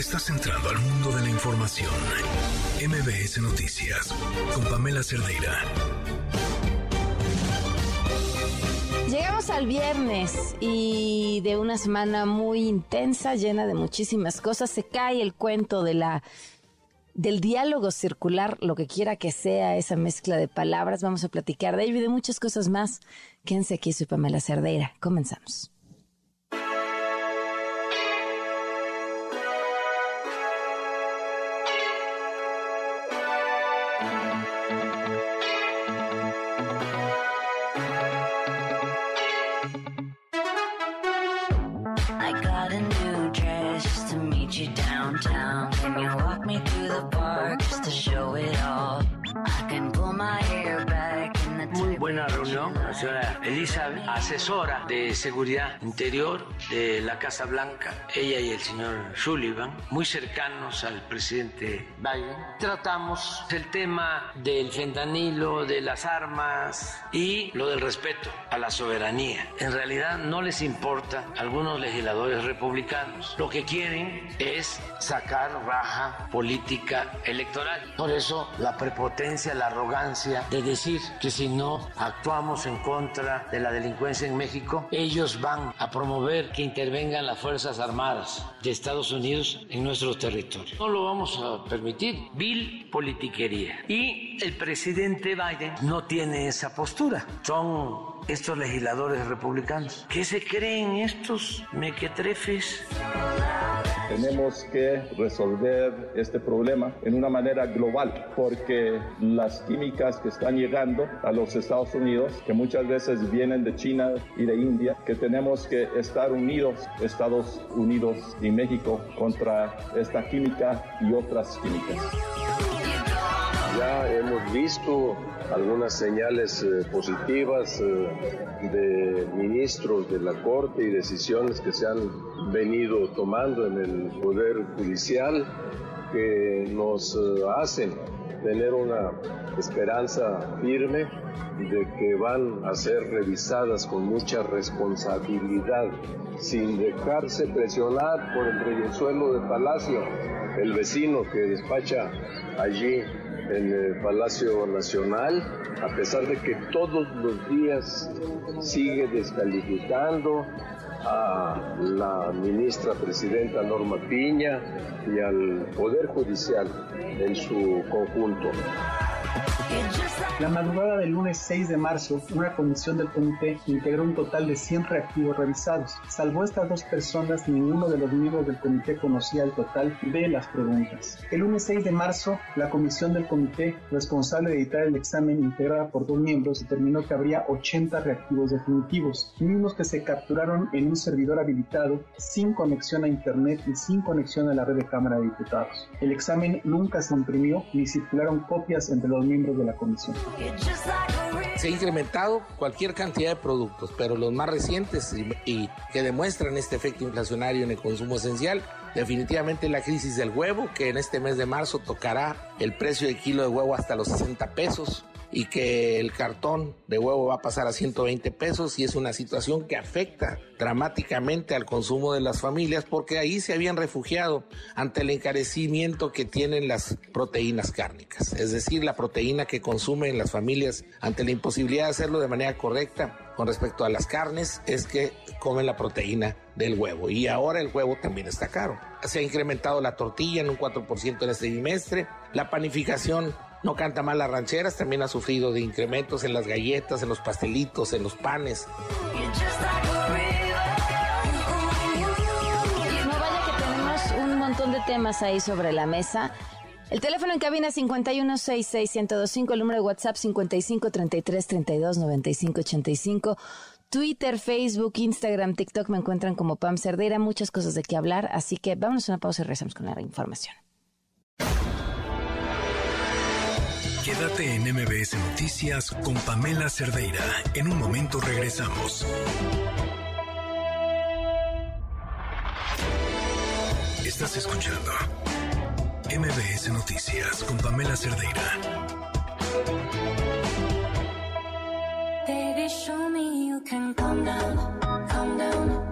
Estás entrando al mundo de la información. MBS Noticias con Pamela Cerdeira. Llegamos al viernes y de una semana muy intensa, llena de muchísimas cosas, se cae el cuento de la del diálogo circular, lo que quiera que sea esa mezcla de palabras. Vamos a platicar de ello y de muchas cosas más. Quédense aquí, soy Pamela Cerdeira. Comenzamos. Elizabeth, asesora de seguridad interior de la Casa Blanca, ella y el señor Sullivan, muy cercanos al presidente Biden. Tratamos el tema del fentanilo, de las armas y lo del respeto a la soberanía. En realidad no les importa a algunos legisladores republicanos. Lo que quieren es sacar raja política electoral. Por eso la prepotencia, la arrogancia de decir que si no actuamos en contra de la delincuencia en México, ellos van a promover que intervengan las Fuerzas Armadas de Estados Unidos en nuestro territorio. No lo vamos a permitir. Vil politiquería. Y el presidente Biden no tiene esa postura. Son estos legisladores republicanos. ¿Qué se creen estos mequetrefes? Tenemos que resolver este problema en una manera global porque las químicas que están llegando a los Estados Unidos, que muchas veces vienen de China y de India, que tenemos que estar unidos, Estados Unidos y México, contra esta química y otras químicas. Ya hemos visto algunas señales eh, positivas eh, de ministros de la Corte y decisiones que se han venido tomando en el Poder Judicial que nos eh, hacen tener una esperanza firme de que van a ser revisadas con mucha responsabilidad, sin dejarse presionar por el reyesuelo de Palacio, el vecino que despacha allí en el Palacio Nacional, a pesar de que todos los días sigue descalificando a la ministra presidenta Norma Piña y al Poder Judicial en su conjunto. La madrugada del lunes 6 de marzo, una comisión del comité integró un total de 100 reactivos revisados. Salvo estas dos personas, ninguno de los miembros del comité conocía el total de las preguntas. El lunes 6 de marzo, la comisión del comité, responsable de editar el examen integrada por dos miembros, determinó que habría 80 reactivos definitivos, mismos que se capturaron en un servidor habilitado, sin conexión a Internet y sin conexión a la red de Cámara de Diputados. El examen nunca se imprimió ni circularon copias entre los miembros de la comisión. Se ha incrementado cualquier cantidad de productos, pero los más recientes y, que demuestran este efecto inflacionario en el consumo esencial, definitivamente la crisis del huevo, que en este mes de marzo tocará el precio de kilo de huevo hasta los 60 pesos y que el cartón de huevo va a pasar a 120 pesos y es una situación que afecta dramáticamente al consumo de las familias porque ahí se habían refugiado ante el encarecimiento que tienen las proteínas cárnicas, es decir, la proteína que consumen las familias ante la imposibilidad de hacerlo de manera correcta con respecto a las carnes es que comen la proteína del huevo y ahora el huevo también está caro. Se ha incrementado la tortilla en un 4% en este trimestre, la panificación no canta mal las rancheras, también ha sufrido de incrementos en las galletas, en los pastelitos, en los panes. No vaya que tenemos un montón de temas ahí sobre la mesa. El teléfono en cabina 5166125, el número de WhatsApp 5533329585. Twitter, Facebook, Instagram, TikTok me encuentran como Pam Cerdera, muchas cosas de qué hablar, así que vámonos a una pausa y regresamos con la información. Quédate en MBS Noticias con Pamela Cerdeira. En un momento regresamos. Estás escuchando MBS Noticias con Pamela Cerdeira. Baby, show me you can calm down, calm down.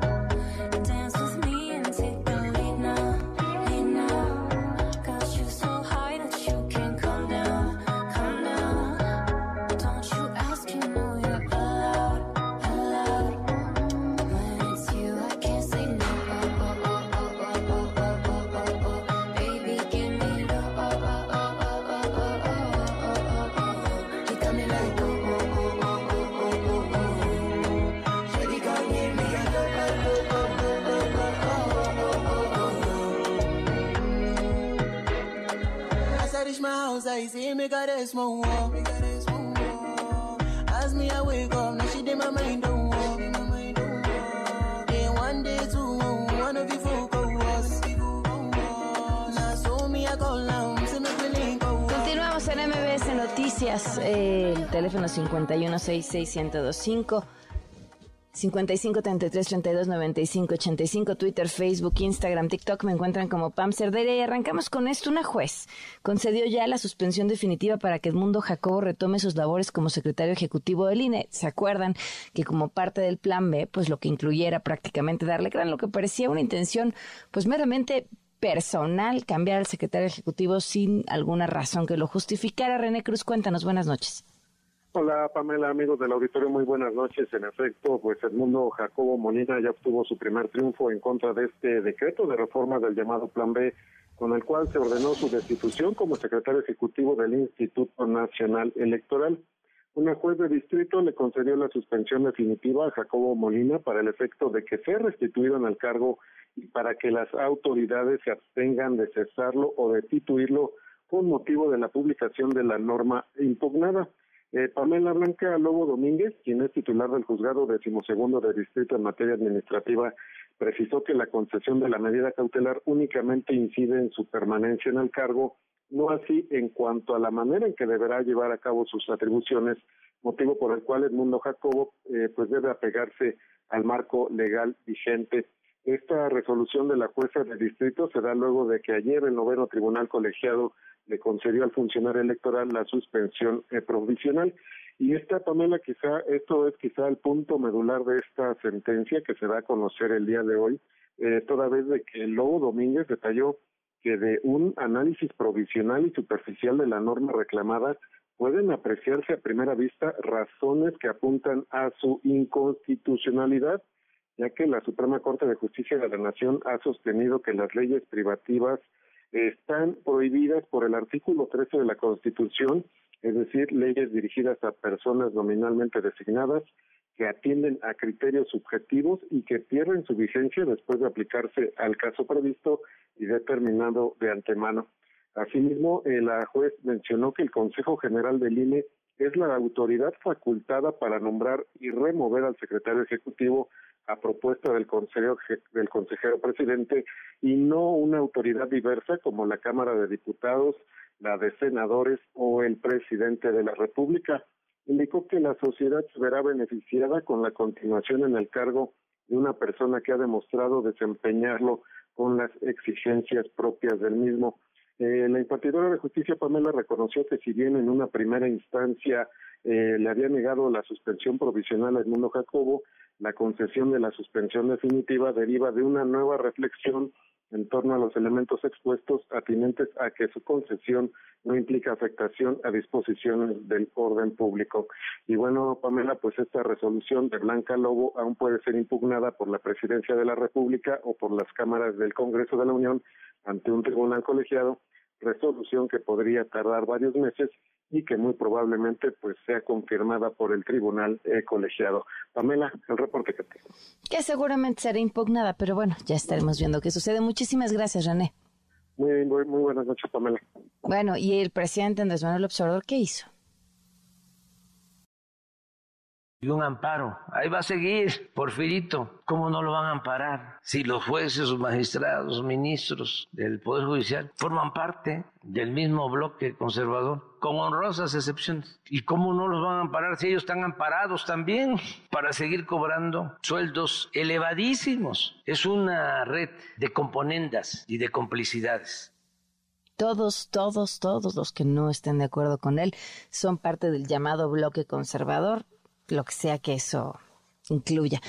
Continuamos en MBS Noticias, eh, el teléfono 5166125. 55 33 32 95 85, Twitter, Facebook, Instagram, TikTok me encuentran como Pam Cerdeira y arrancamos con esto. Una juez concedió ya la suspensión definitiva para que Edmundo Jacobo retome sus labores como secretario ejecutivo del INE. ¿Se acuerdan que como parte del plan B, pues lo que incluyera prácticamente darle gran lo que parecía una intención pues meramente personal cambiar al secretario ejecutivo sin alguna razón que lo justificara? René Cruz, cuéntanos, buenas noches. Hola Pamela, amigos del auditorio, muy buenas noches. En efecto, pues Edmundo Jacobo Molina ya obtuvo su primer triunfo en contra de este decreto de reforma del llamado Plan B, con el cual se ordenó su destitución como secretario ejecutivo del Instituto Nacional Electoral. Una juez de distrito le concedió la suspensión definitiva a Jacobo Molina para el efecto de que sea restituido en el cargo y para que las autoridades se abstengan de cesarlo o destituirlo con motivo de la publicación de la norma impugnada. Eh, Pamela Blanca Lobo Domínguez, quien es titular del juzgado decimosegundo de distrito en materia administrativa, precisó que la concesión de la medida cautelar únicamente incide en su permanencia en el cargo, no así en cuanto a la manera en que deberá llevar a cabo sus atribuciones, motivo por el cual Edmundo Jacobo eh, pues debe apegarse al marco legal vigente. Esta resolución de la jueza de distrito se da luego de que ayer el noveno tribunal colegiado le concedió al funcionario electoral la suspensión eh, provisional. Y esta, Pamela, quizá, esto es quizá el punto medular de esta sentencia que se va a conocer el día de hoy, eh, toda vez de que Lobo Domínguez detalló que de un análisis provisional y superficial de la norma reclamada pueden apreciarse a primera vista razones que apuntan a su inconstitucionalidad, ya que la Suprema Corte de Justicia de la Nación ha sostenido que las leyes privativas están prohibidas por el artículo 13 de la Constitución, es decir, leyes dirigidas a personas nominalmente designadas que atienden a criterios subjetivos y que pierden su vigencia después de aplicarse al caso previsto y determinado de antemano. Asimismo, eh, la juez mencionó que el Consejo General del INE es la autoridad facultada para nombrar y remover al secretario ejecutivo a propuesta del consejero, del consejero presidente y no una autoridad diversa como la Cámara de Diputados, la de senadores o el presidente de la República. Indicó que la sociedad se verá beneficiada con la continuación en el cargo de una persona que ha demostrado desempeñarlo con las exigencias propias del mismo. Eh, la impartidora de justicia, Pamela, reconoció que si bien en una primera instancia eh, le había negado la suspensión provisional a Edmundo Jacobo, la concesión de la suspensión definitiva deriva de una nueva reflexión en torno a los elementos expuestos atinentes a que su concesión no implica afectación a disposiciones del orden público. Y bueno, Pamela, pues esta resolución de Blanca Lobo aún puede ser impugnada por la Presidencia de la República o por las cámaras del Congreso de la Unión ante un tribunal colegiado, resolución que podría tardar varios meses y que muy probablemente pues sea confirmada por el tribunal eh, colegiado. Pamela, el reporte que tengo. Que seguramente será impugnada, pero bueno, ya estaremos viendo qué sucede. Muchísimas gracias, René. Muy, muy, muy buenas noches, Pamela. Bueno, ¿y el presidente Andrés Manuel Observador qué hizo? Y un amparo. Ahí va a seguir, Porfirito. ¿Cómo no lo van a amparar? Si los jueces, los magistrados, ministros del Poder Judicial forman parte del mismo bloque conservador, con honrosas excepciones. ¿Y cómo no los van a amparar si ellos están amparados también para seguir cobrando sueldos elevadísimos? Es una red de componendas y de complicidades todos, todos, todos los que no estén de acuerdo con él son parte del llamado bloque conservador lo que sea que eso incluya.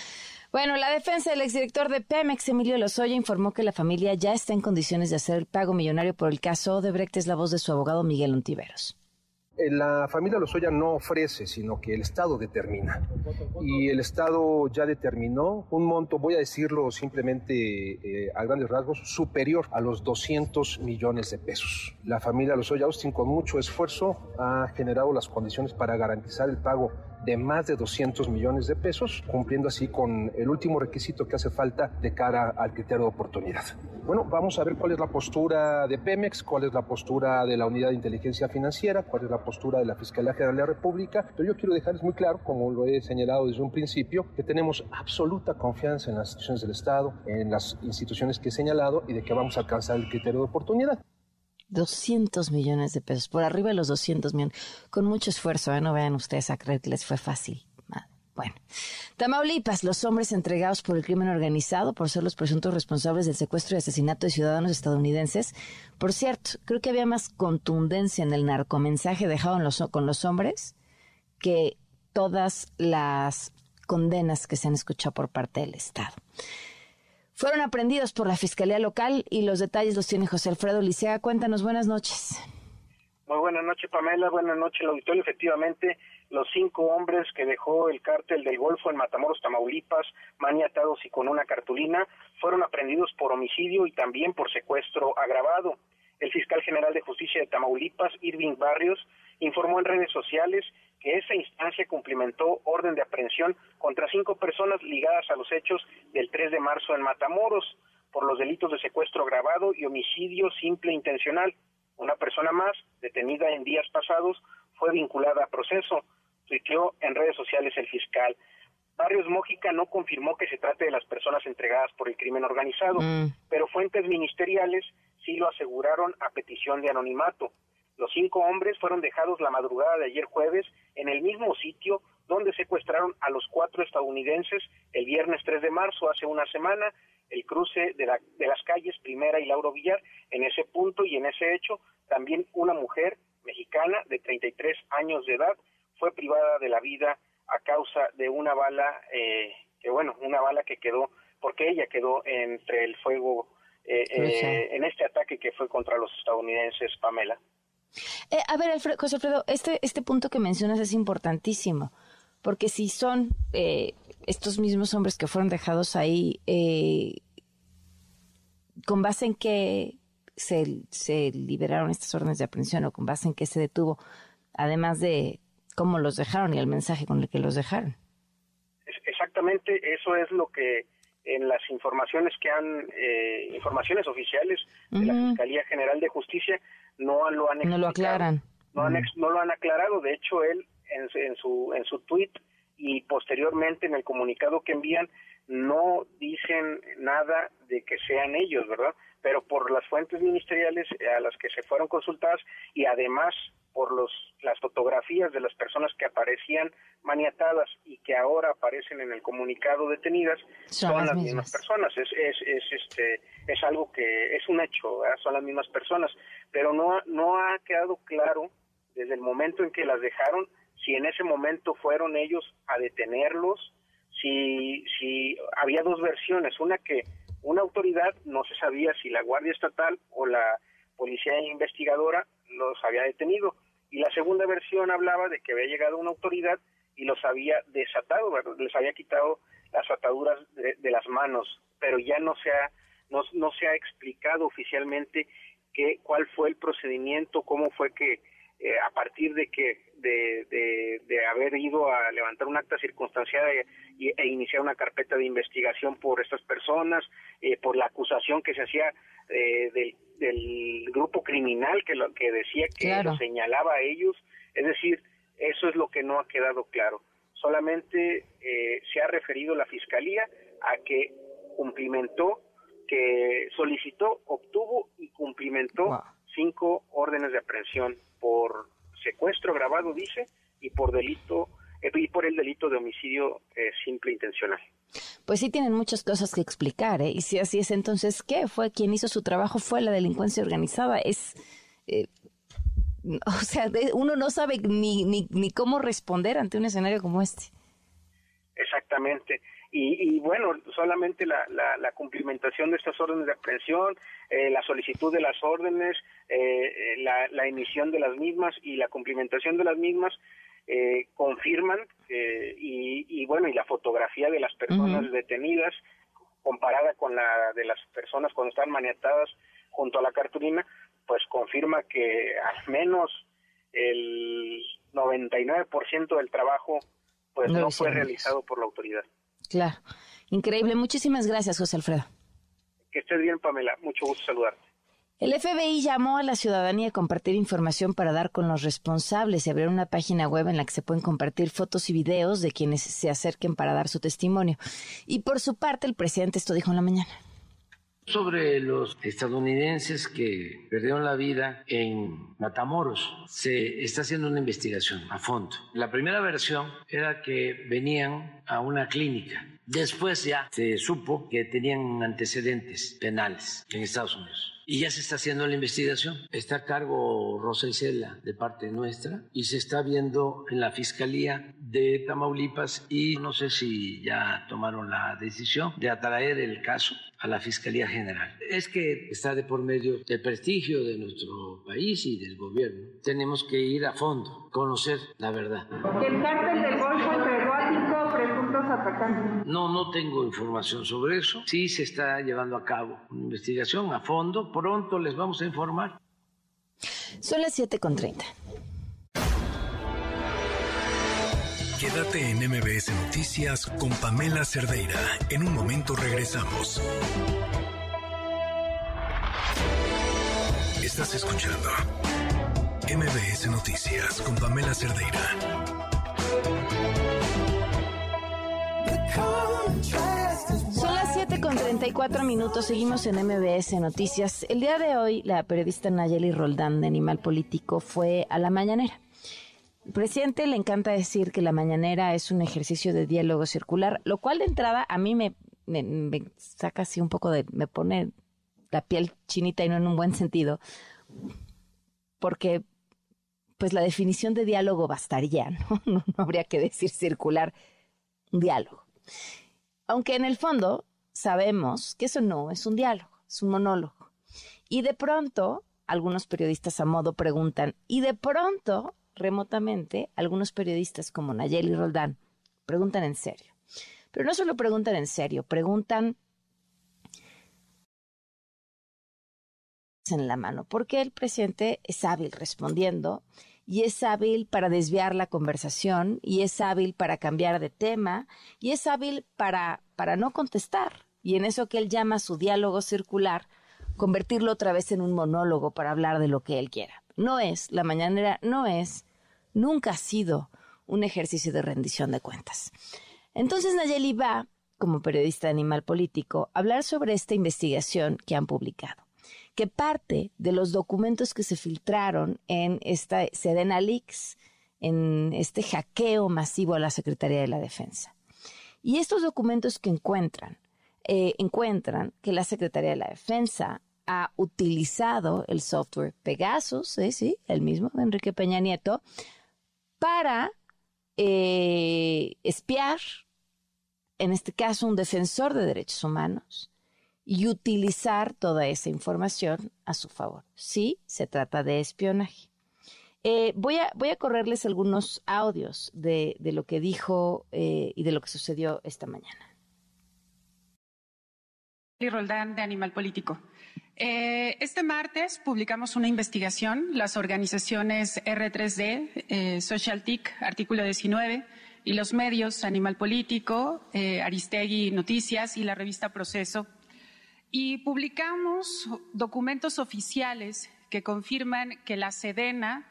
Bueno, la defensa del exdirector de Pemex, Emilio Lozoya, informó que la familia ya está en condiciones de hacer el pago millonario por el caso Odebrecht. Es la voz de su abogado Miguel Ontiveros. Eh, la familia Lozoya no ofrece, sino que el Estado determina. Y el Estado ya determinó un monto, voy a decirlo simplemente eh, a grandes rasgos, superior a los 200 millones de pesos. La familia Lozoya Austin con mucho esfuerzo ha generado las condiciones para garantizar el pago de más de 200 millones de pesos, cumpliendo así con el último requisito que hace falta de cara al criterio de oportunidad. Bueno, vamos a ver cuál es la postura de Pemex, cuál es la postura de la Unidad de Inteligencia Financiera, cuál es la postura de la Fiscalía General de la República, pero yo quiero dejarles muy claro, como lo he señalado desde un principio, que tenemos absoluta confianza en las instituciones del Estado, en las instituciones que he señalado y de que vamos a alcanzar el criterio de oportunidad. 200 millones de pesos, por arriba de los 200 millones, con mucho esfuerzo, ¿eh? no vean ustedes a creer que les fue fácil. Bueno, Tamaulipas, los hombres entregados por el crimen organizado por ser los presuntos responsables del secuestro y asesinato de ciudadanos estadounidenses. Por cierto, creo que había más contundencia en el narcomensaje dejado con los hombres que todas las condenas que se han escuchado por parte del Estado. Fueron aprendidos por la Fiscalía Local y los detalles los tiene José Alfredo Licea. Cuéntanos, buenas noches. Muy buenas noches, Pamela. Buenas noches, el auditorio. Efectivamente, los cinco hombres que dejó el cártel del Golfo en Matamoros, Tamaulipas, maniatados y con una cartulina, fueron aprendidos por homicidio y también por secuestro agravado. El fiscal general de justicia de Tamaulipas, Irving Barrios, informó en redes sociales que esa instancia cumplimentó orden de aprehensión contra cinco personas ligadas a los hechos del 3 de marzo en Matamoros por los delitos de secuestro agravado y homicidio simple intencional. Una persona más, detenida en días pasados, fue vinculada a proceso tuiteó en redes sociales el fiscal. Barrios Mójica no confirmó que se trate de las personas entregadas por el crimen organizado, Mm. pero fuentes ministeriales sí lo aseguraron a petición de anonimato. Los cinco hombres fueron dejados la madrugada de ayer jueves en el mismo sitio donde secuestraron a los cuatro estadounidenses el viernes 3 de marzo, hace una semana, el cruce de, la- de las calles Primera y Lauro Villar. En ese punto y en ese hecho, también una mujer mexicana de 33 años de edad fue privada de la vida a causa de una bala, eh, que bueno, una bala que quedó, porque ella quedó entre el fuego eh, eh, en este ataque que fue contra los estadounidenses, Pamela. Eh, a ver, Alfredo, José Alfredo, este, este punto que mencionas es importantísimo, porque si son eh, estos mismos hombres que fueron dejados ahí, eh, con base en que se, se liberaron estas órdenes de aprehensión o con base en que se detuvo, además de cómo los dejaron y el mensaje con el que los dejaron. Exactamente, eso es lo que en las informaciones que han, eh, informaciones oficiales de la. Fiscalía General de Justicia no lo han No lo explicado. aclaran. no, han no lo han aclarado. De hecho, él en, su- en su en su tweet y posteriormente en el comunicado que envían no dicen nada de que sean ellos, ¿verdad? Pero por las fuentes ministeriales a las que se fueron consultadas y además por los las fotografías de las personas que aparecían maniatadas y que ahora aparecen en el comunicado detenidas Son son, las mismas. mismas personas es, es, es este es algo que es un hecho ¿verdad? son las mismas personas pero no ha- no ha quedado claro desde el momento en que las dejaron si en ese momento fueron ellos a detenerlos si si había dos versiones una que una autoridad no se sabía si la guardia estatal o la policía investigadora los había detenido. Y la segunda versión hablaba de que había llegado una autoridad y los había desatado, les había quitado las ataduras de, de las manos, pero ya no se ha no, no se ha explicado oficialmente qué cuál fue el procedimiento, cómo fue que eh, a partir de que de, de, de haber ido a levantar un acta circunstanciada e, y- iniciar una carpeta de investigación por estas personas, eh, por la acusación que se hacía eh, del, del grupo criminal que lo que decía que Claro. lo señalaba a ellos, es decir, eso es lo que no ha quedado claro. Solamente eh, se ha referido la fiscalía a que cumplimentó, que solicitó, obtuvo y cumplimentó Wow. cinco órdenes de aprehensión por secuestro grabado, dice, y por delito y por el delito de homicidio eh, simple intencional. Pues sí tienen muchas cosas que explicar, ¿eh? Y si así es, entonces, ¿qué? Fue quien hizo su trabajo, fue la delincuencia organizada. Es, eh, o sea, uno no sabe ni, ni, ni cómo responder ante un escenario como este. Exactamente. Y, y bueno, solamente la, la, la cumplimentación de estas órdenes de aprehensión, eh, la solicitud de las órdenes, eh, la, la emisión de las mismas y la cumplimentación de las mismas eh, confirman eh, y, y bueno, y la fotografía de las personas detenidas comparada con la de las personas cuando están maniatadas junto a la cartulina, pues confirma que al menos el 99% del trabajo pues No fue realizado por la autoridad. Claro. Increíble. Muchísimas gracias, José Alfredo. Que estés bien, Pamela. Mucho gusto saludarte. El FBI llamó a la ciudadanía a compartir información para dar con los responsables y abrir una página web en la que se pueden compartir fotos y videos de quienes se acerquen para dar su testimonio. Y por su parte, el presidente esto dijo en la mañana. Sobre los estadounidenses que perdieron la vida en Matamoros, se está haciendo una investigación a fondo. La primera versión era que venían a una clínica. Después ya se supo que tenían antecedentes penales en Estados Unidos. Y ya se está haciendo la investigación. Está a cargo Rosa Isela de parte nuestra y se está viendo en la Fiscalía de Tamaulipas y no sé si ya tomaron la decisión de atraer el caso a la Fiscalía General. Es que está de por medio el prestigio de nuestro país y del gobierno. Tenemos que ir a fondo, conocer la verdad. El cártel del Golfo atacantes. No, no tengo información sobre eso. Sí se está llevando a cabo una investigación a fondo. Pronto les vamos a informar. Son las 7.30. Quédate en MBS Noticias con Pamela Cerdeira. En un momento regresamos. Estás escuchando MBS Noticias con Pamela Cerdeira. Son las 7 con 34 minutos. Seguimos en MBS Noticias. El día de hoy, la periodista Nayeli Roldán de Animal Político fue a la mañanera. El presidente le encanta decir que la mañanera es un ejercicio de diálogo circular, lo cual de entrada a mí me, saca así un poco de. me pone la piel chinita y no en un buen sentido. Porque, pues la definición de diálogo bastaría, ¿no? No, no habría que decir circular, diálogo. Aunque en el fondo sabemos que eso no es un diálogo, es un monólogo. Y de pronto, algunos periodistas a modo preguntan, y de pronto, remotamente, algunos periodistas como Nayeli Roldán preguntan en serio. Pero no solo preguntan en serio, preguntan en la mano, porque el presidente es hábil respondiendo y es hábil para desviar la conversación y es hábil para cambiar de tema y es hábil para, para no contestar. Y en eso que él llama su diálogo circular, convertirlo otra vez en un monólogo para hablar de lo que él quiera. No es, la mañanera no es, nunca ha sido un ejercicio de rendición de cuentas. Entonces Nayeli va, como periodista de Animal Político, a hablar sobre esta investigación que han publicado que parte de los documentos que se filtraron en esta Sedena Leaks, en este hackeo masivo a la Secretaría de la Defensa. Y estos documentos que encuentran, eh, encuentran que la Secretaría de la Defensa ha utilizado el software Pegasus, ¿eh? sí, el mismo de Enrique Peña Nieto, para eh, espiar, en este caso, un defensor de derechos humanos, y utilizar toda esa información a su favor. Sí, se trata de espionaje. Eh, voy, a, voy a correrles algunos audios de, de lo que dijo eh, y de lo que sucedió esta mañana. Roldán de Animal Político. Eh, este martes publicamos una investigación, las organizaciones R3D, eh, SocialTIC, artículo 19, y los medios Animal Político, Aristegui Noticias y la revista Proceso y publicamos documentos oficiales que confirman que la Sedena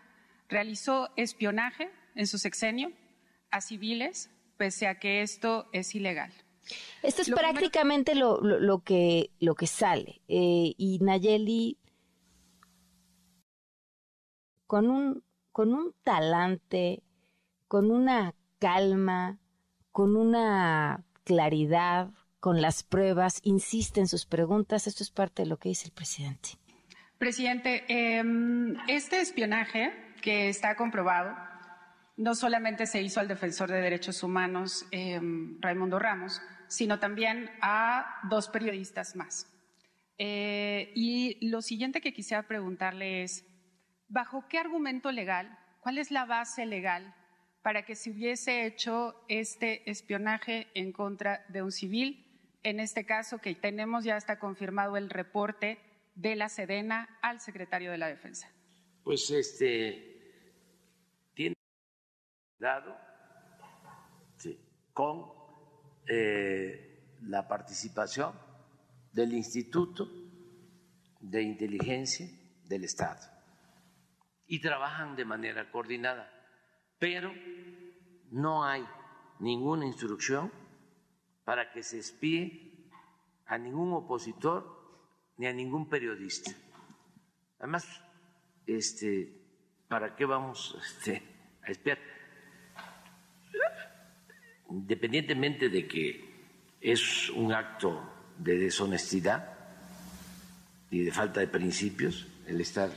realizó espionaje en su sexenio a civiles, pese a que esto es ilegal. Esto es lo prácticamente lo, lo, lo, que, lo que sale. Eh, y Nayeli, con un, con un talante, con una calma, con una claridad, con las pruebas, insiste en sus preguntas. Esto es parte de lo que dice el presidente. Presidente, eh, este espionaje que está comprobado no solamente se hizo al defensor de derechos humanos, eh, Raimundo Ramos, sino también a dos periodistas más. Eh, y lo siguiente que quisiera preguntarle es, ¿bajo qué argumento legal, cuál es la base legal para que se hubiese hecho este espionaje en contra de un civil? En este caso, que tenemos ya está confirmado el reporte de la Sedena al secretario de la Defensa. Pues este tiene dado con eh, la participación del Instituto de Inteligencia del Estado y trabajan de manera coordinada, pero no hay ninguna instrucción para que se espíe a ningún opositor ni a ningún periodista. Además, este, ¿para qué vamos este, a espiar? Independientemente de que es un acto de deshonestidad y de falta de principios, el estar...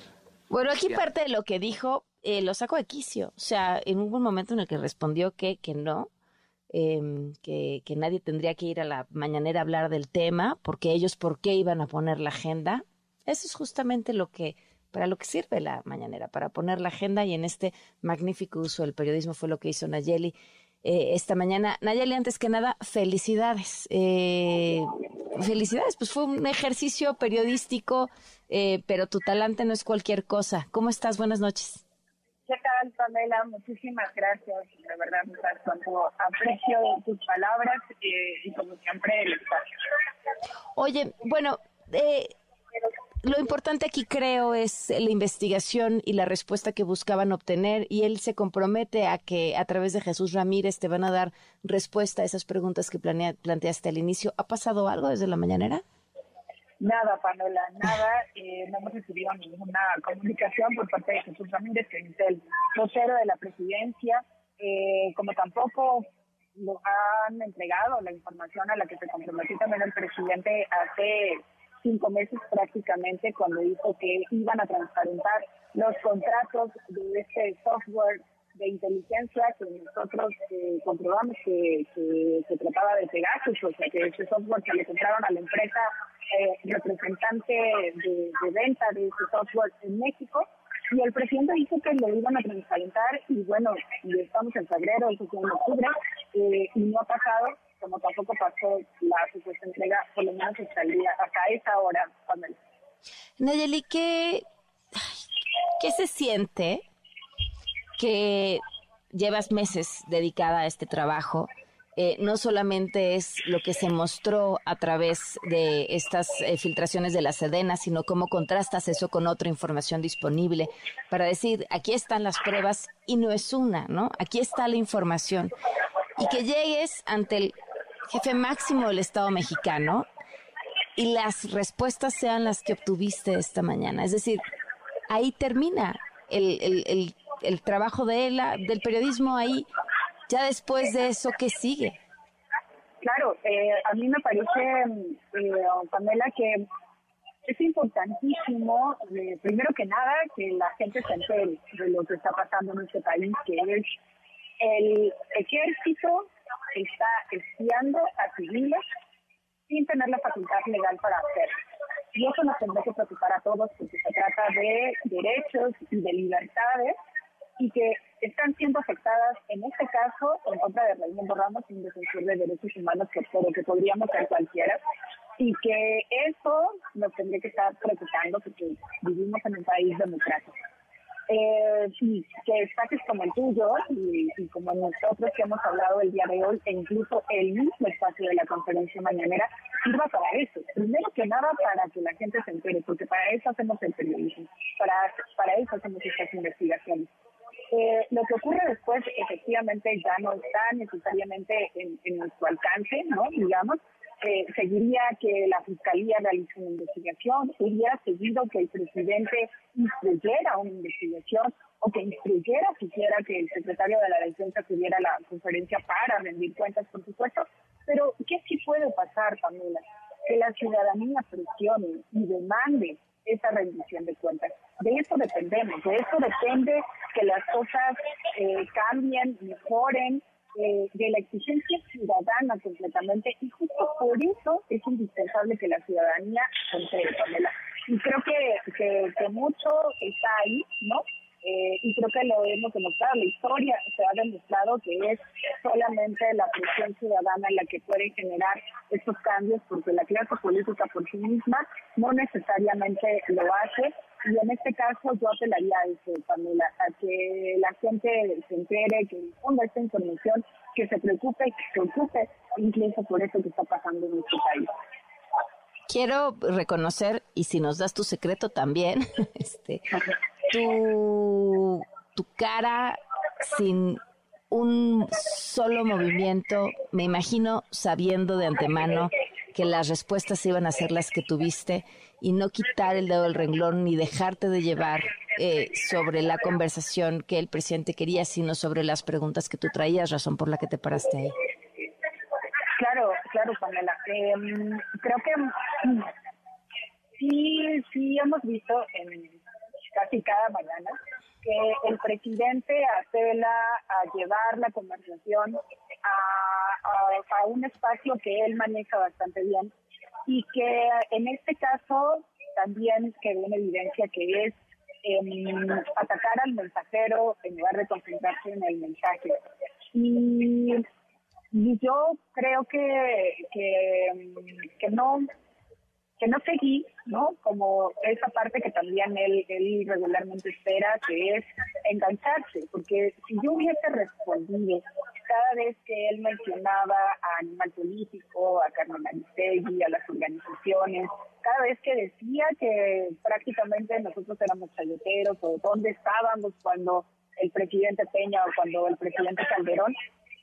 Bueno, aquí parte de lo que dijo eh, lo saco de quicio. O sea, en un momento en el que respondió que, que no, em, que, nadie tendría que ir a la mañanera a hablar del tema, porque ellos, ¿por qué iban a poner la agenda? Eso es justamente lo que para lo que sirve la mañanera, para poner la agenda y en este magnífico uso del periodismo fue lo que hizo Nayeli eh, esta mañana. Nayeli, antes que nada, felicidades. Eh, felicidades, pues fue un ejercicio periodístico, eh, pero tu talante no es cualquier cosa. ¿Cómo estás? Buenas noches. ¿Qué tal, Pamela? Muchísimas gracias. De verdad, me aprecio tus palabras y como siempre el espacio. Oye, bueno, eh, lo importante aquí creo es la investigación y la respuesta que buscaban obtener y él se compromete a que a través de Jesús Ramírez te van a dar respuesta a esas preguntas que planea, planteaste al inicio. ¿Ha pasado algo desde la mañanera? Nada, Pamela, nada. Eh, no hemos recibido ninguna comunicación por parte de Jesús Ramírez, que es el vocero de la presidencia, eh, como tampoco nos han entregado la información a la que se comprometió también el presidente hace cinco meses prácticamente cuando dijo que iban a transparentar los contratos de este software de inteligencia que nosotros eh, comprobamos que, se trataba de Pegasus, o sea que ese software que le compraron a la empresa eh, representante de, venta de ese software en México, y el presidente dijo que lo iban a transparentar y bueno, estamos en febrero, eso fue en octubre, eh, y no ha pasado, como tampoco pasó la supuesta entrega, por lo menos hasta el día, hasta esa hora, Pamela. Nayeli, ¿qué, ¿qué se siente que llevas meses dedicada a este trabajo? Eh, no solamente es lo que se mostró a través de estas eh, filtraciones de la Sedena, sino cómo contrastas eso con otra información disponible para decir, aquí están las pruebas y no es una, ¿no? Aquí está la información. Y que llegues ante el jefe máximo del Estado mexicano y las respuestas sean las que obtuviste esta mañana. Es decir, ahí termina el, el, el, trabajo de la, del periodismo, ahí ya después de eso, ¿qué sigue? Claro, eh, a mí me parece, eh, Pamela, que es importantísimo, eh, primero que nada, que la gente se entere de lo que está pasando en este país, que es el ejército está espiando a civiles sin tener la facultad legal para hacerlo. Y eso nos tendrá que preocupar a todos porque se trata de derechos y de libertades y que están siendo afectadas en este caso en contra de Raimundo Ramos sin defensor de derechos humanos que, que podríamos ser cualquiera y que eso nos tendría que estar preocupando porque vivimos en un país democrático eh, que espacios como el tuyo y, como nosotros que hemos hablado el día de hoy, e incluso el mismo espacio de la conferencia mañanera, sirva para eso. Primero que nada, para que la gente se entere, porque para eso hacemos el periodismo, para, para eso hacemos estas investigaciones. Eh, lo que ocurre después, efectivamente, ya no está necesariamente en, en nuestro alcance, ¿no? Digamos, eh, seguiría que la Fiscalía realice una investigación, hubiera seguido que el presidente instruyera una investigación o que instruyera siquiera que el secretario de la Defensa tuviera la conferencia para rendir cuentas, por supuesto. Pero, ¿qué sí puede pasar, Pamela? Que la ciudadanía presione y demande esa rendición de cuentas. De eso dependemos, de eso depende que las cosas eh, cambien, mejoren, eh, de la exigencia ciudadana completamente y justo por eso es indispensable que la ciudadanía se Pamela. Y creo que, que, mucho está ahí, ¿no? Eh, y creo que lo hemos demostrado, la historia se ha demostrado que es solamente la presión ciudadana la que puede generar estos cambios, porque la clase política por sí misma no necesariamente lo hace, y en este caso yo apelaría a eso, Pamela, a que la gente se entere, que difunda esta información, que se preocupe, que se ocupe incluso por eso que está pasando en nuestro país. Quiero reconocer, y si nos das tu secreto también, este, tu, tu cara sin un solo movimiento, me imagino sabiendo de antemano que las respuestas iban a ser las que tuviste y no quitar el dedo del renglón ni dejarte de llevar eh, sobre la conversación que el presidente quería, sino sobre las preguntas que tú traías, razón por la que te paraste ahí. Claro, claro, Pamela. Em, creo que mm, sí, sí hemos visto en casi cada mañana que el presidente apela a llevar la conversación a, a, un espacio que él maneja bastante bien y que en este caso también quedó en evidencia que es em, atacar al mensajero en lugar de concentrarse en el mensaje. Y, y yo creo que, que, que no que no seguí, ¿no? Como esa parte que también él, él regularmente espera, que es engancharse, porque si yo hubiese respondido cada vez que él mencionaba a Animal Político, a Carmen Aristegui, a las organizaciones, cada vez que decía que prácticamente nosotros éramos chayoteros o dónde estábamos cuando el presidente Peña o cuando el presidente Calderón,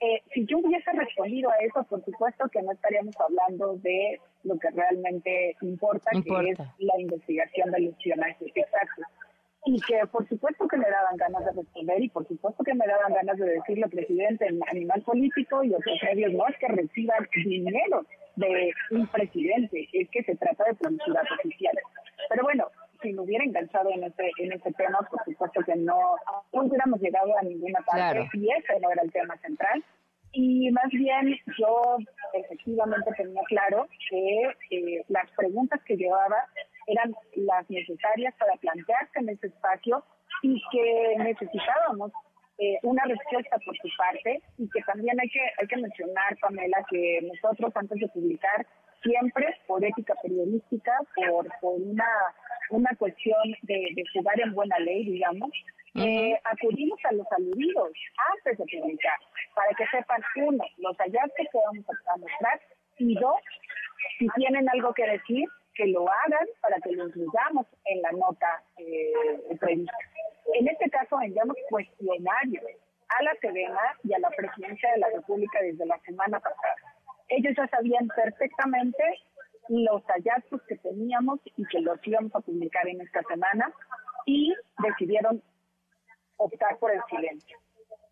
eh, si yo hubiese respondido a eso, por supuesto que no estaríamos hablando de lo que realmente importa, que es la investigación del espionaje. Exacto. Y que por supuesto que me daban ganas de responder y por supuesto que me daban ganas de decirle, presidente, en animal político y otros medios no es que reciban dinero de un presidente, es que se trata de publicidad oficial. Pero bueno, si me hubiera enganchado en este, en este tema, por supuesto que no, no hubiéramos llegado a ninguna parte y ese no era el tema central. Y más bien yo efectivamente tenía claro que eh, las preguntas que llevaba eran las necesarias para plantearse en ese espacio y que necesitábamos eh, una respuesta por su parte y que también hay que hay que mencionar Pamela que nosotros antes de publicar siempre por ética periodística por, por una una cuestión de, de jugar en buena ley digamos eh, acudimos a los aludidos antes de publicar para que sepan uno los hallazgos que vamos a mostrar y dos si tienen algo que decir que lo hagan para que lo incluyamos en la nota eh, prevista. En este caso enviamos cuestionarios a la Sedena y a la Presidencia de la República desde la semana pasada. Ellos ya sabían perfectamente los hallazgos que teníamos y que los íbamos a publicar en esta semana y decidieron optar por el silencio.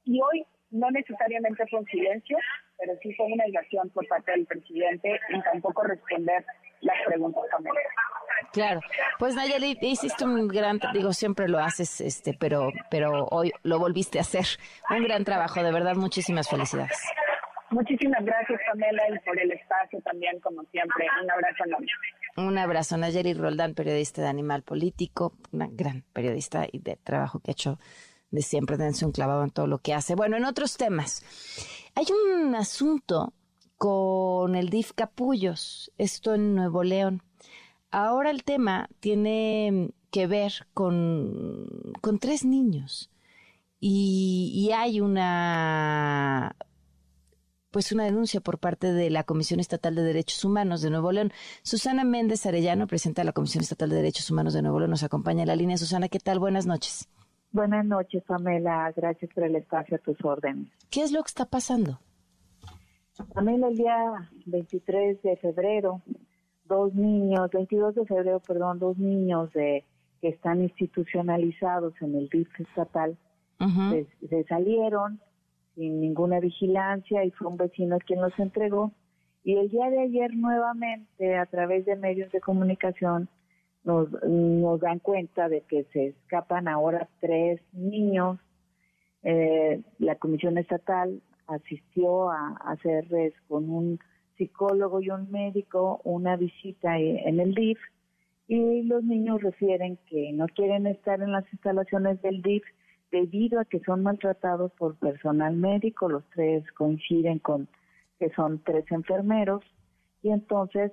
Y hoy no necesariamente fue un silencio, pero sí fue una negación por parte del presidente en tampoco responder las preguntas también. Claro, pues Nayeli, hiciste un gran, digo, siempre lo haces, este, pero, pero hoy lo volviste a hacer. Un gran trabajo, de verdad, muchísimas felicidades. Muchísimas gracias, Pamela, y por el espacio también, como siempre. Un abrazo enorme. Un abrazo, Nayeli Roldán, periodista de Animal Político, una gran periodista y de trabajo que ha hecho de siempre, dense un clavado en todo lo que hace. Bueno, en otros temas, hay un asunto con el DIF Capullos, esto en Nuevo León. Ahora el tema tiene que ver con, con tres niños y, y hay una pues una denuncia por parte de la Comisión Estatal de Derechos Humanos de Nuevo León. Susana Méndez Arellano, presidenta de la Comisión Estatal de Derechos Humanos de Nuevo León, nos acompaña en la línea. Susana, ¿qué tal? Buenas noches. Buenas noches, Pamela. Gracias por el espacio a tus órdenes. ¿Qué es lo que está pasando? Pamela, el día 23 de febrero, dos niños, 22 de febrero, perdón, dos niños de, que están institucionalizados en el DIF estatal, se, salieron sin ninguna vigilancia y fue un vecino quien los entregó. Y el día de ayer nuevamente, a través de medios de comunicación, nos, nos dan cuenta de que se escapan ahora tres niños. Eh, la Comisión Estatal asistió a, hacerles con un psicólogo y un médico una visita en el DIF y los niños refieren que no quieren estar en las instalaciones del DIF debido a que son maltratados por personal médico, los tres coinciden con que son tres enfermeros y entonces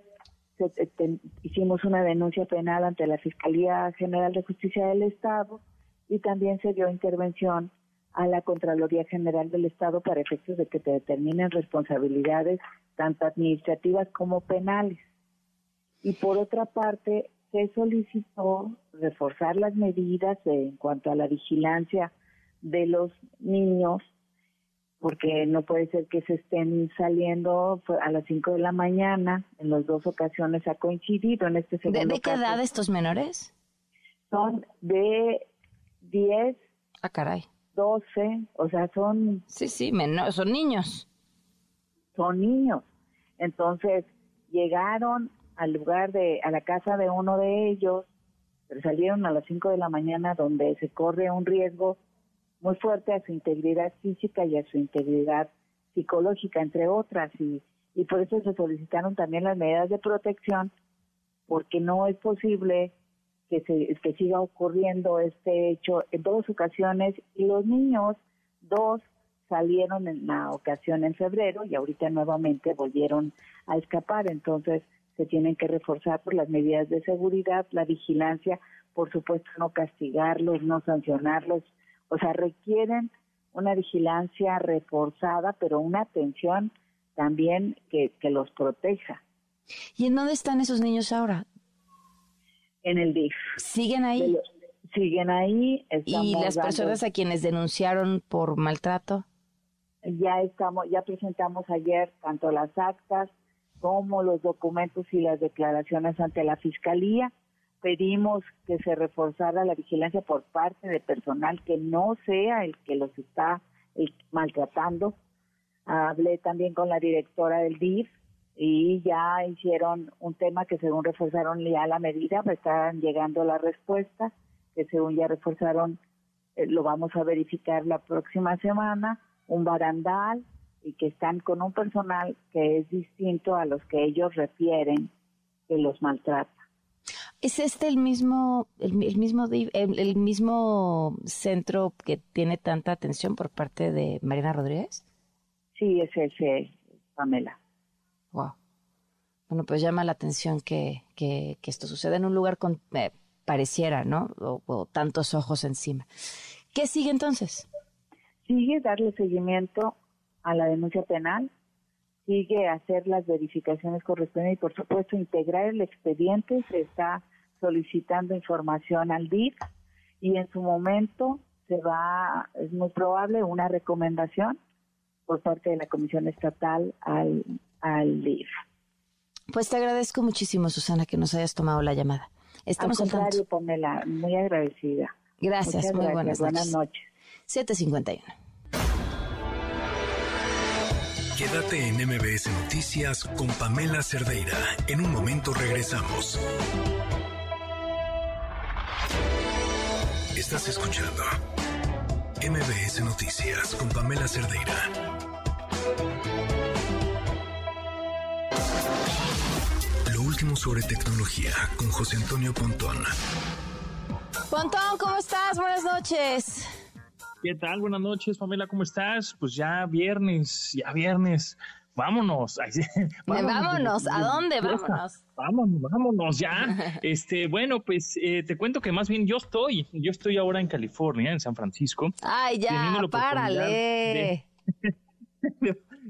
hicimos una denuncia penal ante la Fiscalía General de Justicia del Estado y también se dio intervención a la Contraloría General del Estado para efectos de que te determinen responsabilidades tanto administrativas como penales. Y por otra parte, se solicitó reforzar las medidas de- en cuanto a la vigilancia de los niños, porque no puede ser que se estén saliendo fue a las 5 de la mañana, en las dos ocasiones ha coincidido, en este ¿De, segundo de qué caso edad estos menores? son de 10, Ah, caray. 12, o sea, son... Sí, sí, menor, son niños. Son niños. Entonces, llegaron al lugar de, a la casa de uno de ellos, pero salieron a las 5 de la mañana donde se corre un riesgo muy fuerte a su integridad física y a su integridad psicológica, entre otras, y, y por eso se solicitaron también las medidas de protección, porque no es posible que, se, que siga ocurriendo este hecho. En dos ocasiones y los niños, dos salieron en la ocasión en febrero y ahorita nuevamente volvieron a escapar, entonces se tienen que reforzar por las medidas de seguridad, la vigilancia, por supuesto no castigarlos, no sancionarlos, o sea, requieren una vigilancia reforzada, pero una atención también que, que los proteja. ¿Y en dónde están esos niños ahora? En el DIF. ¿Siguen ahí? Siguen ahí. ¿Y las dando- personas a quienes denunciaron por maltrato? ya estamos, ya presentamos ayer tanto las actas como los documentos y las declaraciones ante la fiscalía. Pedimos que se reforzara la vigilancia por parte de personal que no sea el que los está maltratando. Hablé también con la directora del DIF y ya hicieron un tema que según reforzaron ya la medida, me están llegando la respuesta, que según ya reforzaron, eh, lo vamos a verificar la próxima semana, un barandal y que están con un personal que es distinto a los que ellos refieren que los maltrata. ¿Es este el mismo, el, mi- el mismo, el, el mismo centro que tiene tanta atención por parte de Mariana Rodríguez? Sí, es ese, Pamela. Wow. Bueno, pues llama la atención que, que, que esto suceda en un lugar con, eh, pareciera, ¿no? O, o tantos ojos encima. ¿Qué sigue entonces? Sigue darle seguimiento a la denuncia penal, sigue hacer las verificaciones correspondientes y por supuesto integrar el expediente, se está solicitando información al DIF y en su momento se va, es muy probable, una recomendación por parte de la Comisión Estatal al, al DIF. Pues te agradezco muchísimo, Susana, que nos hayas tomado la llamada. Estamos al al tanto. contrario, Pamela, muy agradecida. Gracias, Muchas muy gracias. buenas noches. noches. 751. Quédate en MBS Noticias con Pamela Cerdeira. En un momento regresamos. Estás escuchando MBS Noticias con Pamela Cerdeira. Lo último sobre tecnología con José Antonio Pontón. Pontón, ¿cómo estás? Buenas noches. ¿Qué tal? Buenas noches, Pamela, ¿cómo estás? Pues ya viernes, ya viernes. Vámonos. Sí. Vámonos, ¿a dónde? Vámonos. Vámonos, vámonos ya. Este, bueno, pues eh, te cuento que más bien yo estoy, yo estoy ahora en California, en San Francisco. Ay, ya, párale.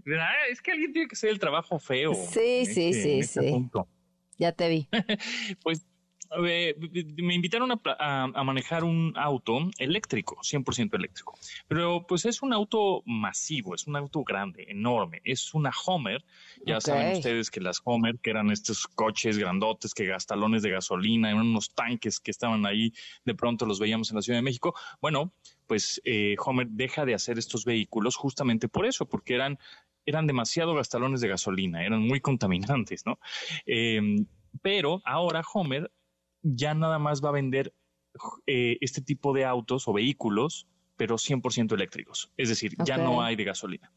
¿Verdad? Es que alguien tiene que hacer el trabajo feo. Sí, sí, este- sí, este sí. punto. Ya te vi. Pues eh, me invitaron a, pla- a- a manejar un auto eléctrico, 100% eléctrico. Pero pues es un auto masivo, es un auto grande, enorme. Es una Homer. Ya saben ustedes que las Homer, que eran estos coches grandotes que gastalones de gasolina, eran unos tanques que estaban ahí, de pronto los veíamos en la Ciudad de México. Bueno, pues eh, Homer deja de hacer estos vehículos justamente por eso, porque eran eran demasiado gastalones de gasolina, eran muy contaminantes, ¿no? Eh, pero ahora Homer ya nada más va a vender eh, este tipo de autos o vehículos, pero 100% eléctricos. Es decir, ya no hay de gasolina.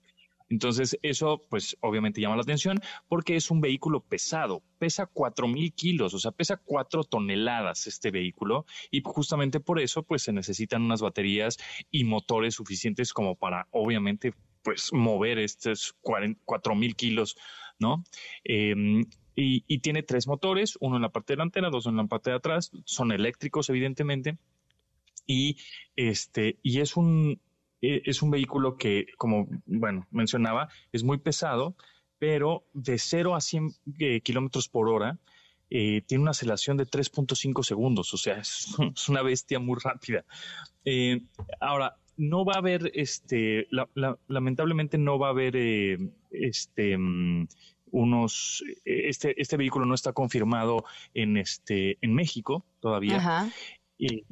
Entonces, eso, pues, obviamente llama la atención porque es un vehículo pesado. Pesa cuatro mil kilos, o sea, pesa cuatro toneladas este vehículo. Y justamente por eso, pues, se necesitan unas baterías y motores suficientes como para, obviamente, pues, mover estos cuatro mil kilos ¿no? Em, y, y tiene tres motores, uno en la parte delantera, dos en la parte de atrás, son eléctricos evidentemente, y este, y es un, e- es un vehículo que, como, bueno, mencionaba, es muy pesado, pero de 0 a 100 eh, kilómetros por hora, eh, tiene una aceleración de 3.5 segundos, o sea, es, una bestia muy rápida. Eh, ahora, no va a haber, este, la- la- lamentablemente no va a haber, este, mm, unos, eh, este, este vehículo no está confirmado en, este, en México todavía. Ajá. Y-